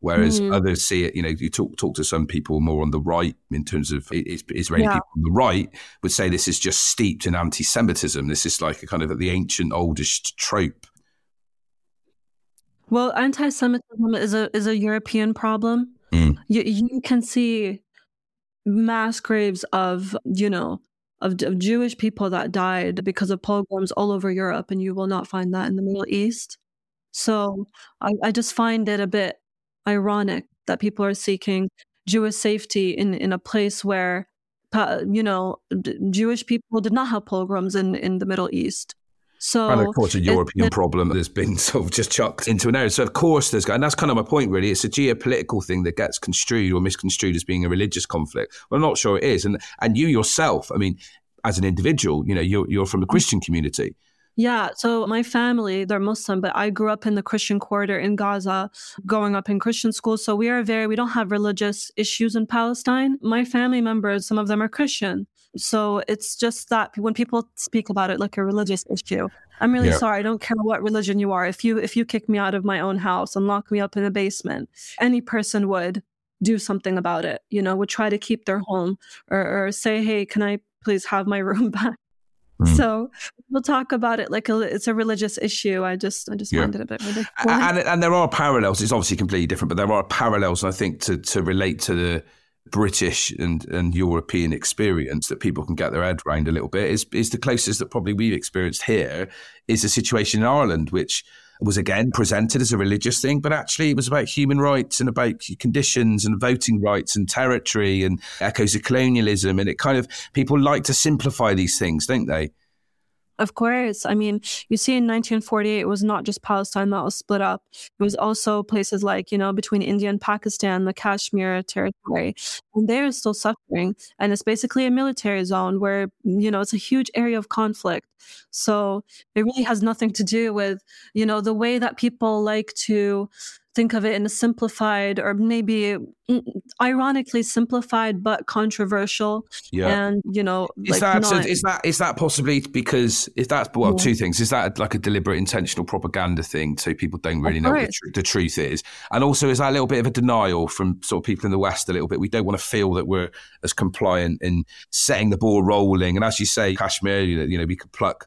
whereas Mhm. others see it. You know, you talk talk to some people more on the right in terms of Israeli Yeah. people on the right would say this is just steeped in anti-Semitism. This is like a kind of the ancient, oldish trope. Well, anti-Semitism is a is a European problem. Mm. You you can see mass graves of you know of, of Jewish people that died because of pogroms all over Europe, and you will not find that in the Middle East. So I, I just find it a bit ironic that people are seeking Jewish safety in in a place where you know d- Jewish people did not have pogroms in in the Middle East. So and of course, a it- European it- problem that's been sort of just chucked into an area. So of course, there's and that's kind of my point. Really, it's a geopolitical thing that gets construed or misconstrued as being a religious conflict. Well, I'm not sure it is. And and you yourself, I mean, as an individual, you know, you're you're from a mm. Christian community. Yeah, so my family, they're Muslim, but I grew up in the Christian quarter in Gaza, growing up in Christian schools. So we are very, we don't have religious issues in Palestine. My family members, some of them are Christian. So it's just that when people speak about it like a religious issue, I'm really sorry. I don't care what religion you are. If you if you kick me out of my own house and lock me up in a basement, any person would do something about it. You know, would try to keep their home or, or say, "Hey, can I please have my room back?" Mm. So we'll talk about it like a, it's a religious issue. I just I just Yeah. find it a bit ridiculous. And, and there are parallels. It's obviously completely different, but there are parallels, I think, to, to relate to the British and, and European experience that people can get their head around a little bit. Is is the closest that probably we've experienced here is the situation in Ireland, which was again presented as a religious thing, but actually it was about human rights and about conditions and voting rights and territory and echoes of colonialism. And it kind of people like to simplify these things, don't they? Of course. I mean, you see in 1948, it was not just Palestine that was split up. It was also places like, you know, between India and Pakistan, the Kashmir territory. And they're still suffering. And it's basically a military zone where, you know, it's a huge area of conflict. So it really has nothing to do with, you know, the way that people like to think of it in a simplified or maybe mm, ironically simplified but controversial yeah. and you know Is like that not, is that is that possibly because is that well Yeah. two things. Is that like a deliberate intentional propaganda thing so people don't really Of know what the, tr- the truth is? And also is that a little bit of a denial from sort of people in the West a little bit? We don't want to feel that we're as compliant in setting the ball rolling. And as you say Kashmir you know, you know we could pluck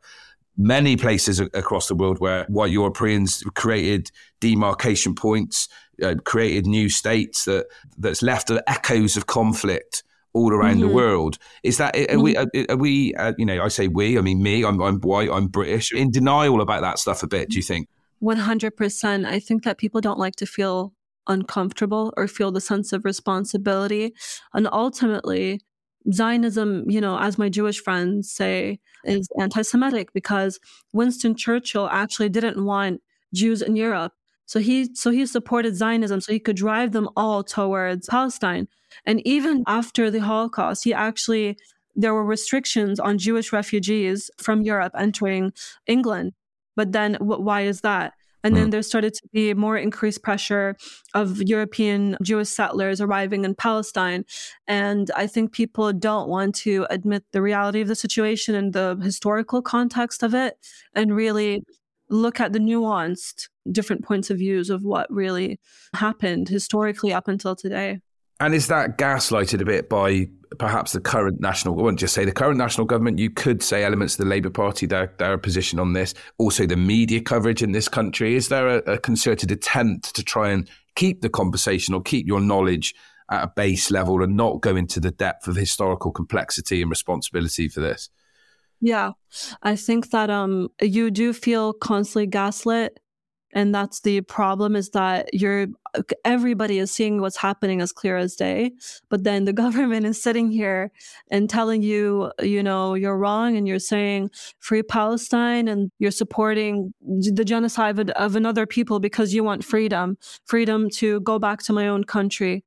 many places across the world where white Europeans created demarcation points, uh, created new states that that's left the echoes of conflict all around the Mhm. world. Is that are we? Are, are we? Uh, you know, I say we. I mean me. I'm, I'm white. I'm British. In denial about that stuff a bit. Do you think? 100%. I think that people don't like to feel uncomfortable or feel the sense of responsibility. And ultimately, Zionism, you know, as my Jewish friends say, is anti Semitic because Winston Churchill actually didn't want Jews in Europe. So he so he supported Zionism so he could drive them all towards Palestine. And even after the Holocaust, he actually there were restrictions on Jewish refugees from Europe entering England. But then wh- why is that? And then mm. there started to be more increased pressure of European Jewish settlers arriving in Palestine. And I think people don't want to admit the reality of the situation and the historical context of it and really look at the nuanced different points of views of what really happened historically up until today. And is that gaslighted a bit by perhaps the current national, I wouldn't just say the current national government, you could say elements of the Labour Party, their, their position on this, also the media coverage in this country. Is there a, a concerted attempt to try and keep the conversation or keep your knowledge at a base level and not go into the depth of historical complexity and responsibility for this? Yeah, I think that um, you do feel constantly gaslit and that's the problem is that you're everybody is seeing what's happening as clear as day but then the government is sitting here and telling you you know you're wrong and you're saying free palestine and you're supporting the genocide of, of another people because you want freedom freedom to go back to my own country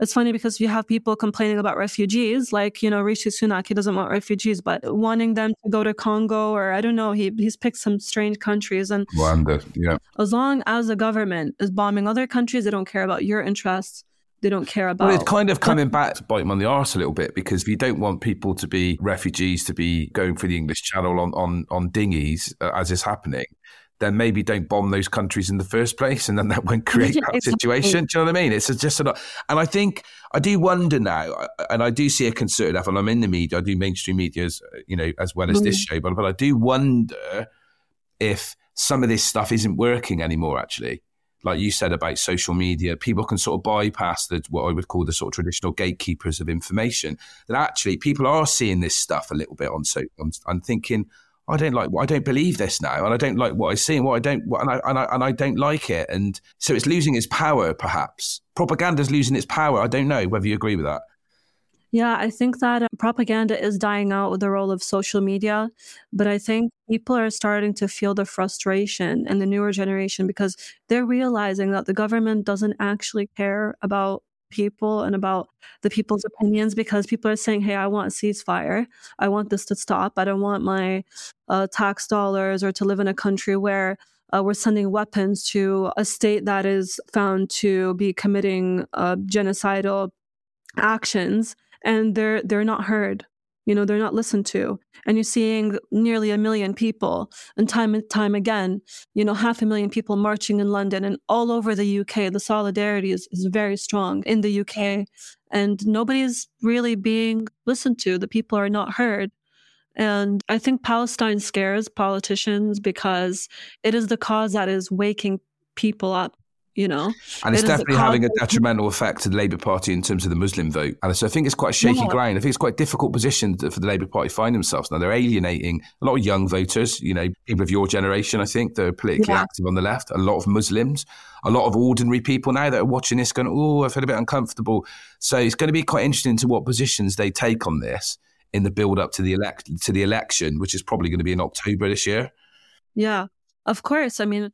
it's funny because you have people complaining about refugees, like, you know, Rishi Sunak, he doesn't want refugees, but wanting them to go to Congo or I don't know, he, he's picked some strange countries. And Rwanda, yeah. As long as the government is bombing other countries, they don't care about your interests. They don't care about. Well, it's kind of coming back to bite them on the arse a little bit because if you don't want people to be refugees to be going through the English Channel on on on dinghies uh, as is happening, then maybe don't bomb those countries in the first place, and then that won't create that exactly. situation. Do you know what I mean? It's just a lot, and I think I do wonder now, and I do see a concerted effort. I'm in the media, I do mainstream media, as you know, as well as mm. this show, but but I do wonder if some of this stuff isn't working anymore. Actually, like you said about social media, people can sort of bypass the what I would call the sort of traditional gatekeepers of information. That actually people are seeing this stuff a little bit on so. I'm, I'm thinking I don't like what I don't believe this now, and I don't like what I see, and what I don't, and I, and I and I don't like it, and so it's losing its power. Perhaps propaganda's losing its power. I don't know whether you agree with that. Yeah, I think that uh, propaganda is dying out with the role of social media, but I think people are starting to feel the frustration in the newer generation because they're realizing that the government doesn't actually care about people and about the people's opinions because people are saying, hey, I want ceasefire. I want this to stop. I don't want my uh, tax dollars or to live in a country where uh, we're sending weapons to a state that is found to be committing uh, genocidal actions and they're they're not heard you know they're not listened to and you're seeing nearly a million people and time and time again you know half a million people marching in london and all over the uk the solidarity is, is very strong in the uk and nobody's really being listened to. The people are not heard. And I think Palestine scares politicians because it is the cause that is waking people up you know. And it's it definitely having a detrimental effect to the Labour Party in terms of the Muslim vote. And so I think it's quite a shaky yeah. ground. I think it's quite a difficult position for the Labour Party to find themselves now. They're alienating a lot of young voters, you know, people of your generation, I think, that are politically yeah. active on the left, a lot of Muslims, a lot of ordinary people now that are watching this going, oh, I feel a bit uncomfortable. So it's going to be quite interesting to what positions they take on this in the build up to the elect to the election, which is probably going to be in October this year. Yeah. Of course. I mean,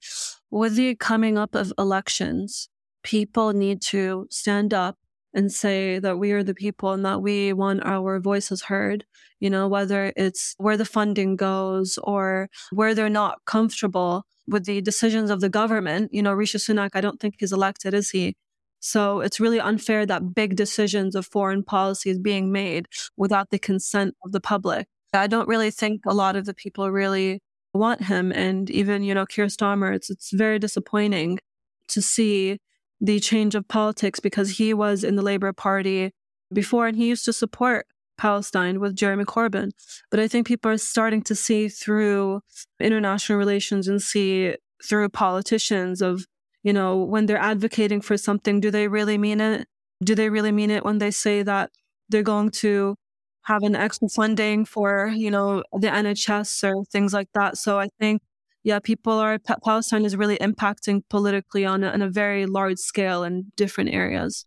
with the coming up of elections, people need to stand up and say that we are the people and that we want our voices heard, you know, whether it's where the funding goes or where they're not comfortable with the decisions of the government. You know, Rishi Sunak, I don't think he's elected, is he? So it's really unfair that big decisions of foreign policy is being made without the consent of the public. I don't really think a lot of the people really want him. And even, you know, Keir Starmer, it's, it's very disappointing to see the change of politics because he was in the Labour Party before and he used to support Palestine with Jeremy Corbyn. But I think people are starting to see through international relations and see through politicians of, you know, when they're advocating for something, do they really mean it? Do they really mean it when they say that they're going to having extra funding for, you know, the NHS or things like that. So I think, yeah, people are, Palestine is really impacting politically on a, on a very large scale in different areas.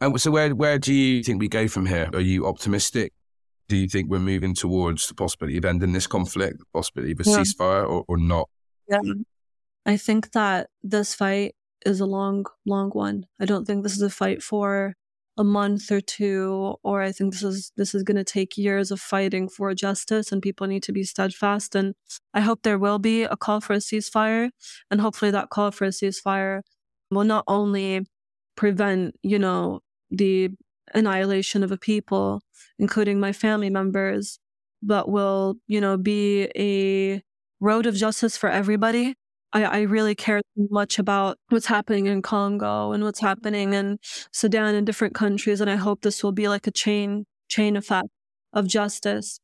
And so where, where do you think we go from here? Are you optimistic? Do you think we're moving towards the possibility of ending this conflict, the possibility of a yeah. ceasefire or, or not? Yeah. I think that this fight is a long, long one. I don't think this is a fight for a month or two or i think this is this is going to take years of fighting for justice and people need to be steadfast and i hope there will be a call for a ceasefire and hopefully that call for a ceasefire will not only prevent you know the annihilation of a people including my family members but will you know be a road of justice for everybody I, I really care much about what's happening in Congo and what's happening in Sudan and different countries. And I hope this will be like a chain chain effect of justice.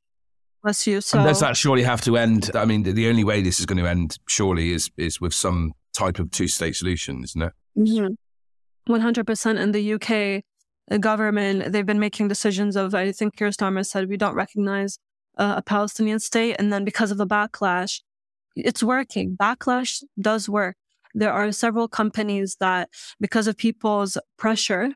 Bless you. So and does that surely have to end? I mean, the, the only way this is going to end surely is is with some type of two state solution, isn't it? Mm-hmm. One hundred percent. In the UK, the government they've been making decisions of. I think Keir Starmer said we don't recognize uh, a Palestinian state, and then because of the backlash, it's working. Backlash does work. There are several companies that, because of people's pressure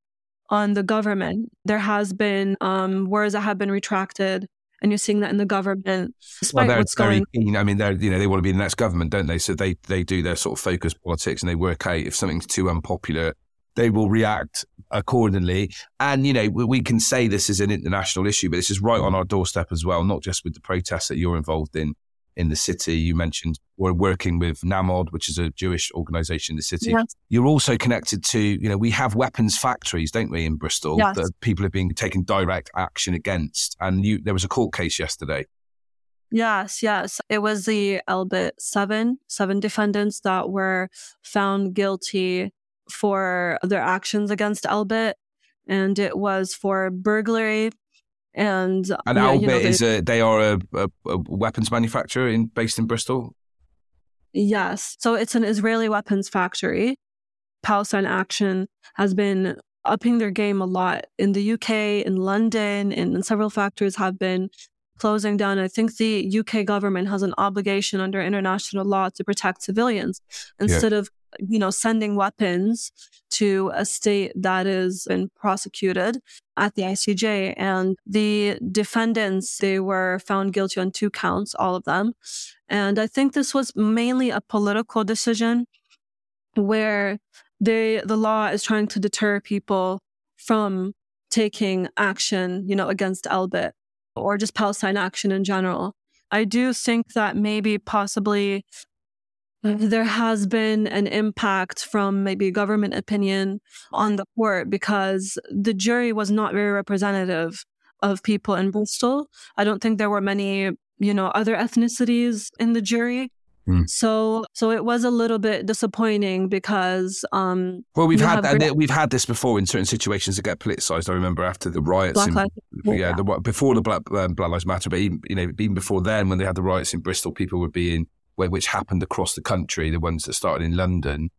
on the government, there has been um, words that have been retracted and you're seeing that in the government, despite well, what's going. Keen. I mean, they're you know they want to be the next government, don't they? So they they do their sort of focus politics and they work out if something's too unpopular, they will react accordingly. And you know we can say this is an international issue, but this is right on our doorstep as well, not just with the protests that you're involved in in the city. You mentioned we're working with Na'amod, which is a Jewish organization in the city. Yes. You're also connected to, you know, we have weapons factories, don't we, in Bristol yes. that people have been taking direct action against. And you, there was a court case yesterday. Yes, yes. It was the Elbit seven, seven defendants that were found guilty for their actions against Elbit. And it was for burglary, and and yeah, Elbit you know, is a they are a, a, a, weapons manufacturer in based in Bristol. Yes, so it's an Israeli weapons factory. Palestine Action has been upping their game a lot in the UK, in London, and, and several factories have been closing down. I think the UK government has an obligation under international law to protect civilians instead yeah. of you know, sending weapons to a state that is been prosecuted at the ICJ. And the defendants, they were found guilty on two counts, all of them. And I think this was mainly a political decision where they, the law is trying to deter people from taking action, you know, against Elbit or just Palestine action in general. I do think that maybe possibly there has been an impact from maybe government opinion on the court because the jury was not very representative of people in Bristol. I don't think there were many, you know, other ethnicities in the jury. Mm. So, so it was a little bit disappointing because, um, well, we've had great- we've had this before in certain situations that get politicized. I remember after the riots, in, yeah, yeah. The, before the Black, um, Black Lives Matter, but even, you know, even before then, when they had the riots in Bristol, people were being which happened across the country, the ones that started in London.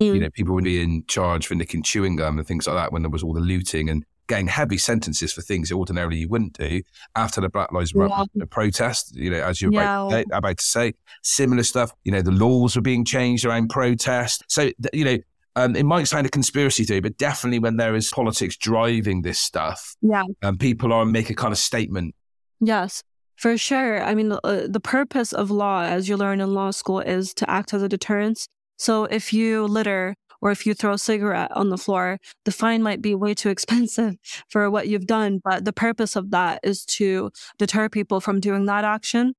Mm. You know, people would be in charge for nicking chewing gum and things like that when there was all the looting and getting heavy sentences for things that ordinarily you wouldn't do after the Black Lives Matter yeah. protest, you know, as you're yeah. about, about, to say. Similar stuff, you know, the laws were being changed around protest. So, you know, um, it might sound a conspiracy theory, but definitely when there is politics driving this stuff, yeah, um, people are make a kind of statement. Yes. For sure. I mean, uh, the purpose of law, as you learn in law school, is to act as a deterrence. So if you litter or if you throw a cigarette on the floor, the fine might be way too expensive for what you've done. But the purpose of that is to deter people from doing that action.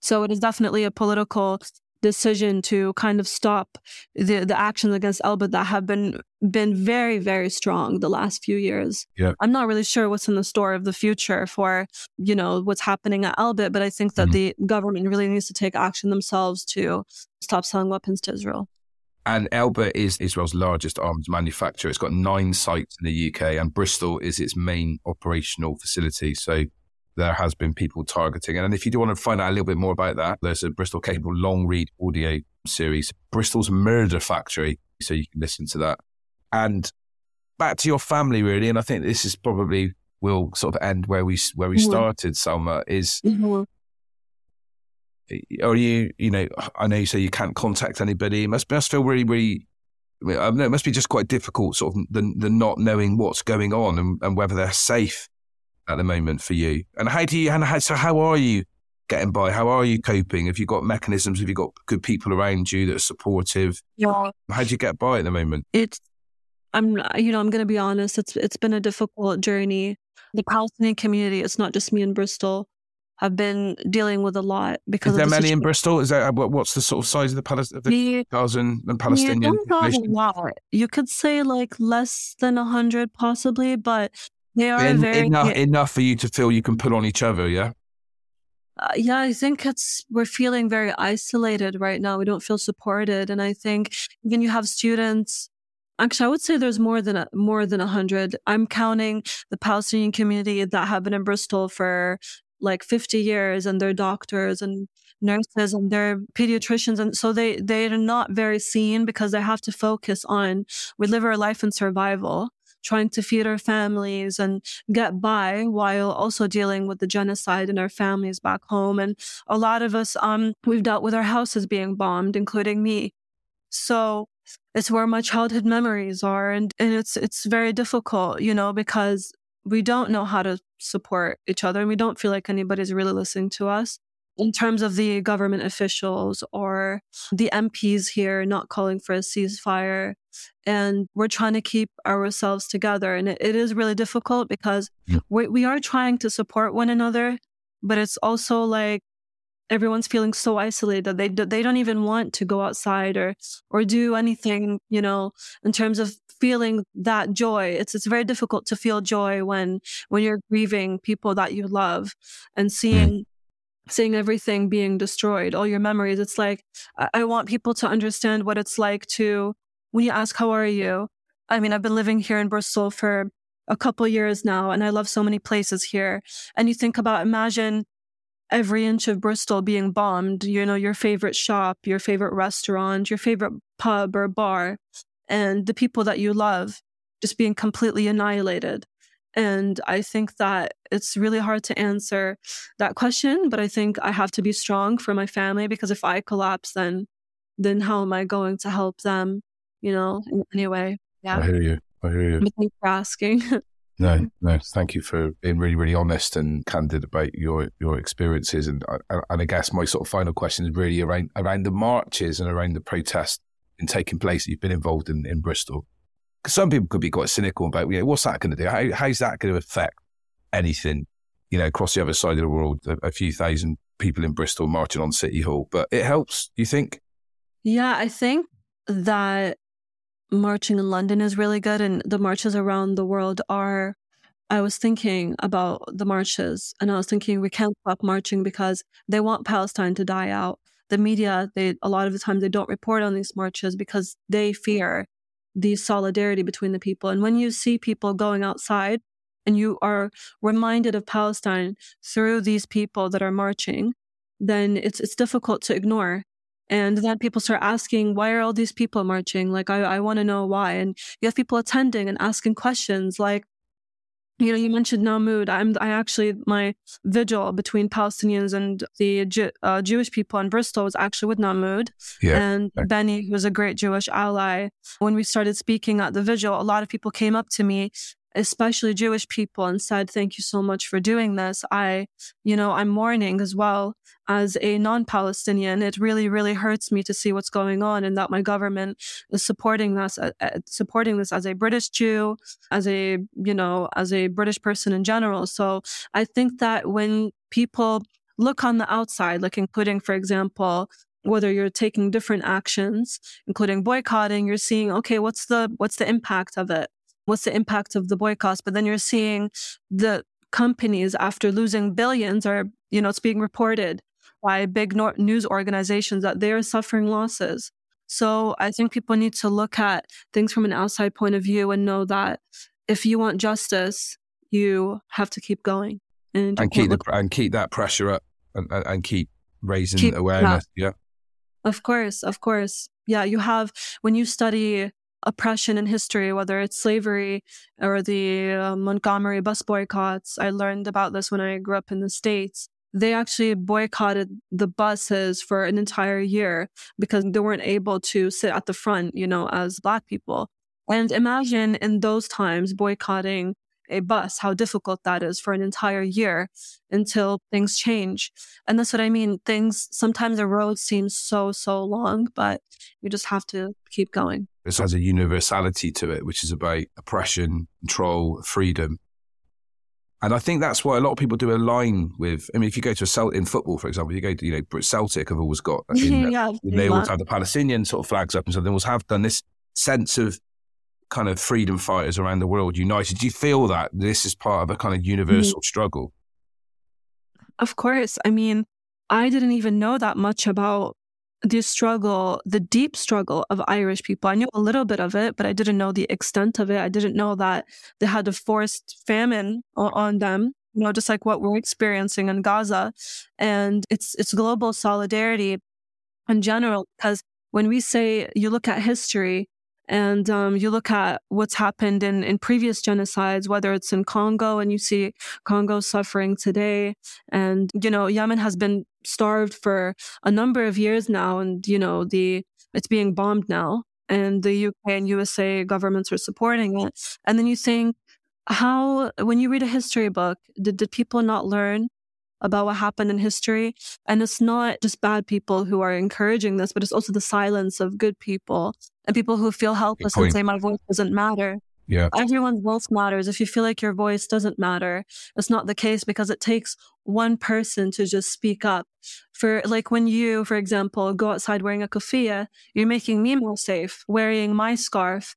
So it is definitely a political decision to kind of stop the the actions against Elbit that have been been very very strong the last few years. Yeah. I'm not really sure what's in the store of the future for you know what's happening at Elbit, but I think that mm the government really needs to take action themselves to stop selling weapons to Israel. And Elbit is Israel's largest arms manufacturer. It's got nine sites in the UK, and Bristol is its main operational facility. So there has been people targeting. And if you do want to find out a little bit more about that, there's a Bristol Cable long read audio series, Bristol's Murder Factory. So you can listen to that. And back to your family, really. And I think this is probably will sort of end where we where we mm-hmm. started. Salma is. Mm-hmm. Are you, you know, I know you say you can't contact anybody. It must, must feel really, really I know it must be just quite difficult, sort of the, the not knowing what's going on and, and whether they're safe at the moment for you? And how do you, and how, so how are you getting by? How are you coping? Have you got mechanisms? Have you got good people around you that are supportive? Yeah. How do you get by at the moment? It's, I'm, you know, I'm going to be honest. It's, it's been a difficult journey. The Palestinian community, it's not just me in Bristol, I've been dealing with a lot because is there the many in Bristol? Is there what's the sort of size of the, Palis- of the, and Palestinian? Yeah, You could say like less than a hundred, possibly, but they are en- very enough, enough for you to feel you can put on each other. Yeah. Uh, yeah, I think it's we're feeling very isolated right now. We don't feel supported, and I think even you have students. Actually, I would say there's more than a, more than a hundred. I'm counting the Palestinian community that have been in Bristol for like 50 years, and they're doctors and nurses and they're pediatricians, and so they they're not very seen because they have to focus on we live our life in survival trying to feed our families and get by while also dealing with the genocide in our families back home. And a lot of us, um, we've dealt with our houses being bombed, including me. So it's where my childhood memories are. And, and it's, it's very difficult, you know, because we don't know how to support each other and we don't feel like anybody's really listening to us in terms of the government officials or the MPs here not calling for a ceasefire. And we're trying to keep ourselves together. And it, it is really difficult because yeah. we, we are trying to support one another, but it's also like everyone's feeling so isolated that they, they don't even want to go outside or, or do anything, you know, in terms of feeling that joy. It's, it's very difficult to feel joy when, when you're grieving people that you love and mm. seeing seeing everything being destroyed, all your memories. It's like, I, want people to understand what it's like to, when you ask, how are you? I mean, I've been living here in Bristol for a couple years now, and I love so many places here. And you think about, imagine every inch of Bristol being bombed, you know, your favorite shop, your favorite restaurant, your favorite pub or bar, and the people that you love just being completely annihilated. And I think that it's really hard to answer that question, but I think I have to be strong for my family because if I collapse, then, then how am I going to help them, you know, in any way? Yeah. I hear you. I hear you. But thanks for asking. no, no. Thank you for being really, really honest and candid about your your experiences. Uh, and and I guess my sort of final question is really around around the marches and around the protests and taking place that you've been involved in in Bristol some people could be quite cynical about, you know, what's that going to do? How, how's that going to affect anything, you know, across the other side of the world? A, a, few thousand people in Bristol marching on City Hall, but it helps, you think? Yeah, I think that marching in London is really good, and the marches around the world are. I was thinking about the marches, and I was thinking we can't stop marching because they want Palestine to die out. The media, they a lot of the time they don't report on these marches because they fear the solidarity between the people. And when you see people going outside and you are reminded of Palestine through these people that are marching, then it's it's difficult to ignore. And then people start asking, why are all these people marching? Like, I, I want to know why. And you have people attending and asking questions like, you know, you mentioned Na'amod. I'm, I actually, my vigil between Palestinians and the Ju- uh, Jewish people in Bristol was actually with Na'amod yeah. and Benny, who was a great Jewish ally. When we started speaking at the vigil, a lot of people came up to me especially Jewish people, and said, Thank you so much for doing this. I, you know, I'm mourning as well as a non Palestinian. It really, really hurts me to see what's going on and that my government is supporting this, uh, uh, supporting this as a British Jew, as a, you know, as a British person in general. So I think that when people look on the outside, like including, for example, whether you're taking different actions including boycotting you're seeing okay what's the what's the impact of it what's the impact of the boycotts? But then you're seeing the companies after losing billions or, you know, it's being reported by big news organizations that they are suffering losses. So I think people need to look at things from an outside point of view and know that if you want justice, you have to keep going and, and keep the, and keep that pressure up and, and keep raising keep, awareness. Yeah. Of course, of course. Yeah, you have when you study oppression in history, whether it's slavery or the uh, Montgomery bus boycotts. I learned about this when I grew up in the States. They actually boycotted the buses for an entire year because they weren't able to sit at the front, you know, as Black people. And imagine in those times boycotting a bus, how difficult that is for an entire year until things change. And that's what I mean. Things, sometimes the road seems so, so long, but you just have to keep going. This has a universality to it, which is about oppression, control, freedom. And I think that's why a lot of people do align with. I mean, if you go to a Celtic football, for example, you go to you know Celtic have always got in, yeah, they always have the Palestinian sort of flags up and so they always have done this sense of kind of freedom fighters around the world united. Do you feel that this is part of a kind of universal mm-hmm. struggle? Of course. I mean, I didn't even know that much about the struggle, the deep struggle of Irish people. I knew a little bit of it, but I didn't know the extent of it. I didn't know that they had a forced famine on them, you know, just like what we're experiencing in Gaza. And it's, it's global solidarity in general, because when we say you look at history, and um, you look at what's happened in, in previous genocides, whether it's in Congo and you see Congo suffering today. And, you know, Yemen has been starved for a number of years now. And, you know, the, it's being bombed now. And the UK and USA governments are supporting it. And then you think, how, when you read a history book, did, did people not learn about what happened in history. And it's not just bad people who are encouraging this, but it's also the silence of good people and people who feel helpless and say, my voice doesn't matter. Yeah. Everyone's voice matters. If you feel like your voice doesn't matter, it's not the case because it takes one person to just speak up. For like when you, for example, go outside wearing a kufiyya, you're making me more safe wearing my scarf,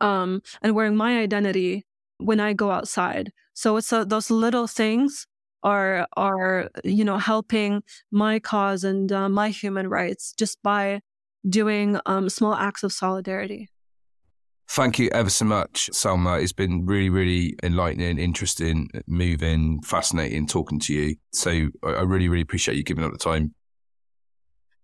um, and wearing my identity when I go outside. So it's uh, those little things are are you know helping my cause and uh, my human rights just by doing um, small acts of solidarity. Thank you ever so much, Salma. It's been really, really enlightening, interesting, moving, fascinating talking to you. So I really, really appreciate you giving up the time.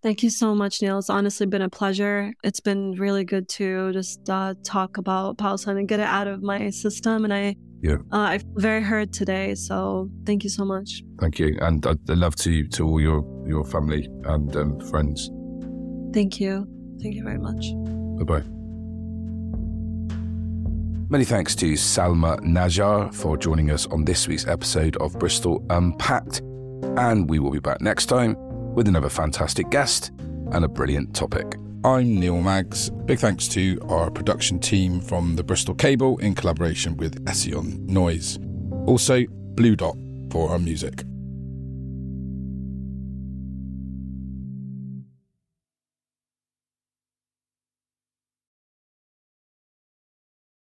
Thank you so much, Neil. It's honestly been a pleasure. It's been really good to just uh, talk about Palestine and get it out of my system. And I, yeah, uh, I feel very heard today. So thank you so much. Thank you, and I'd love to you, to all your your family and um, friends. Thank you. Thank you very much. Bye bye. Many thanks to Salma Najjar for joining us on this week's episode of Bristol Unpacked. And we will be back next time with another fantastic guest and a brilliant topic. I'm Neil Maggs. Big thanks to our production team from the Bristol Cable in collaboration with Ession Noise. Also, Blue Dot for our music.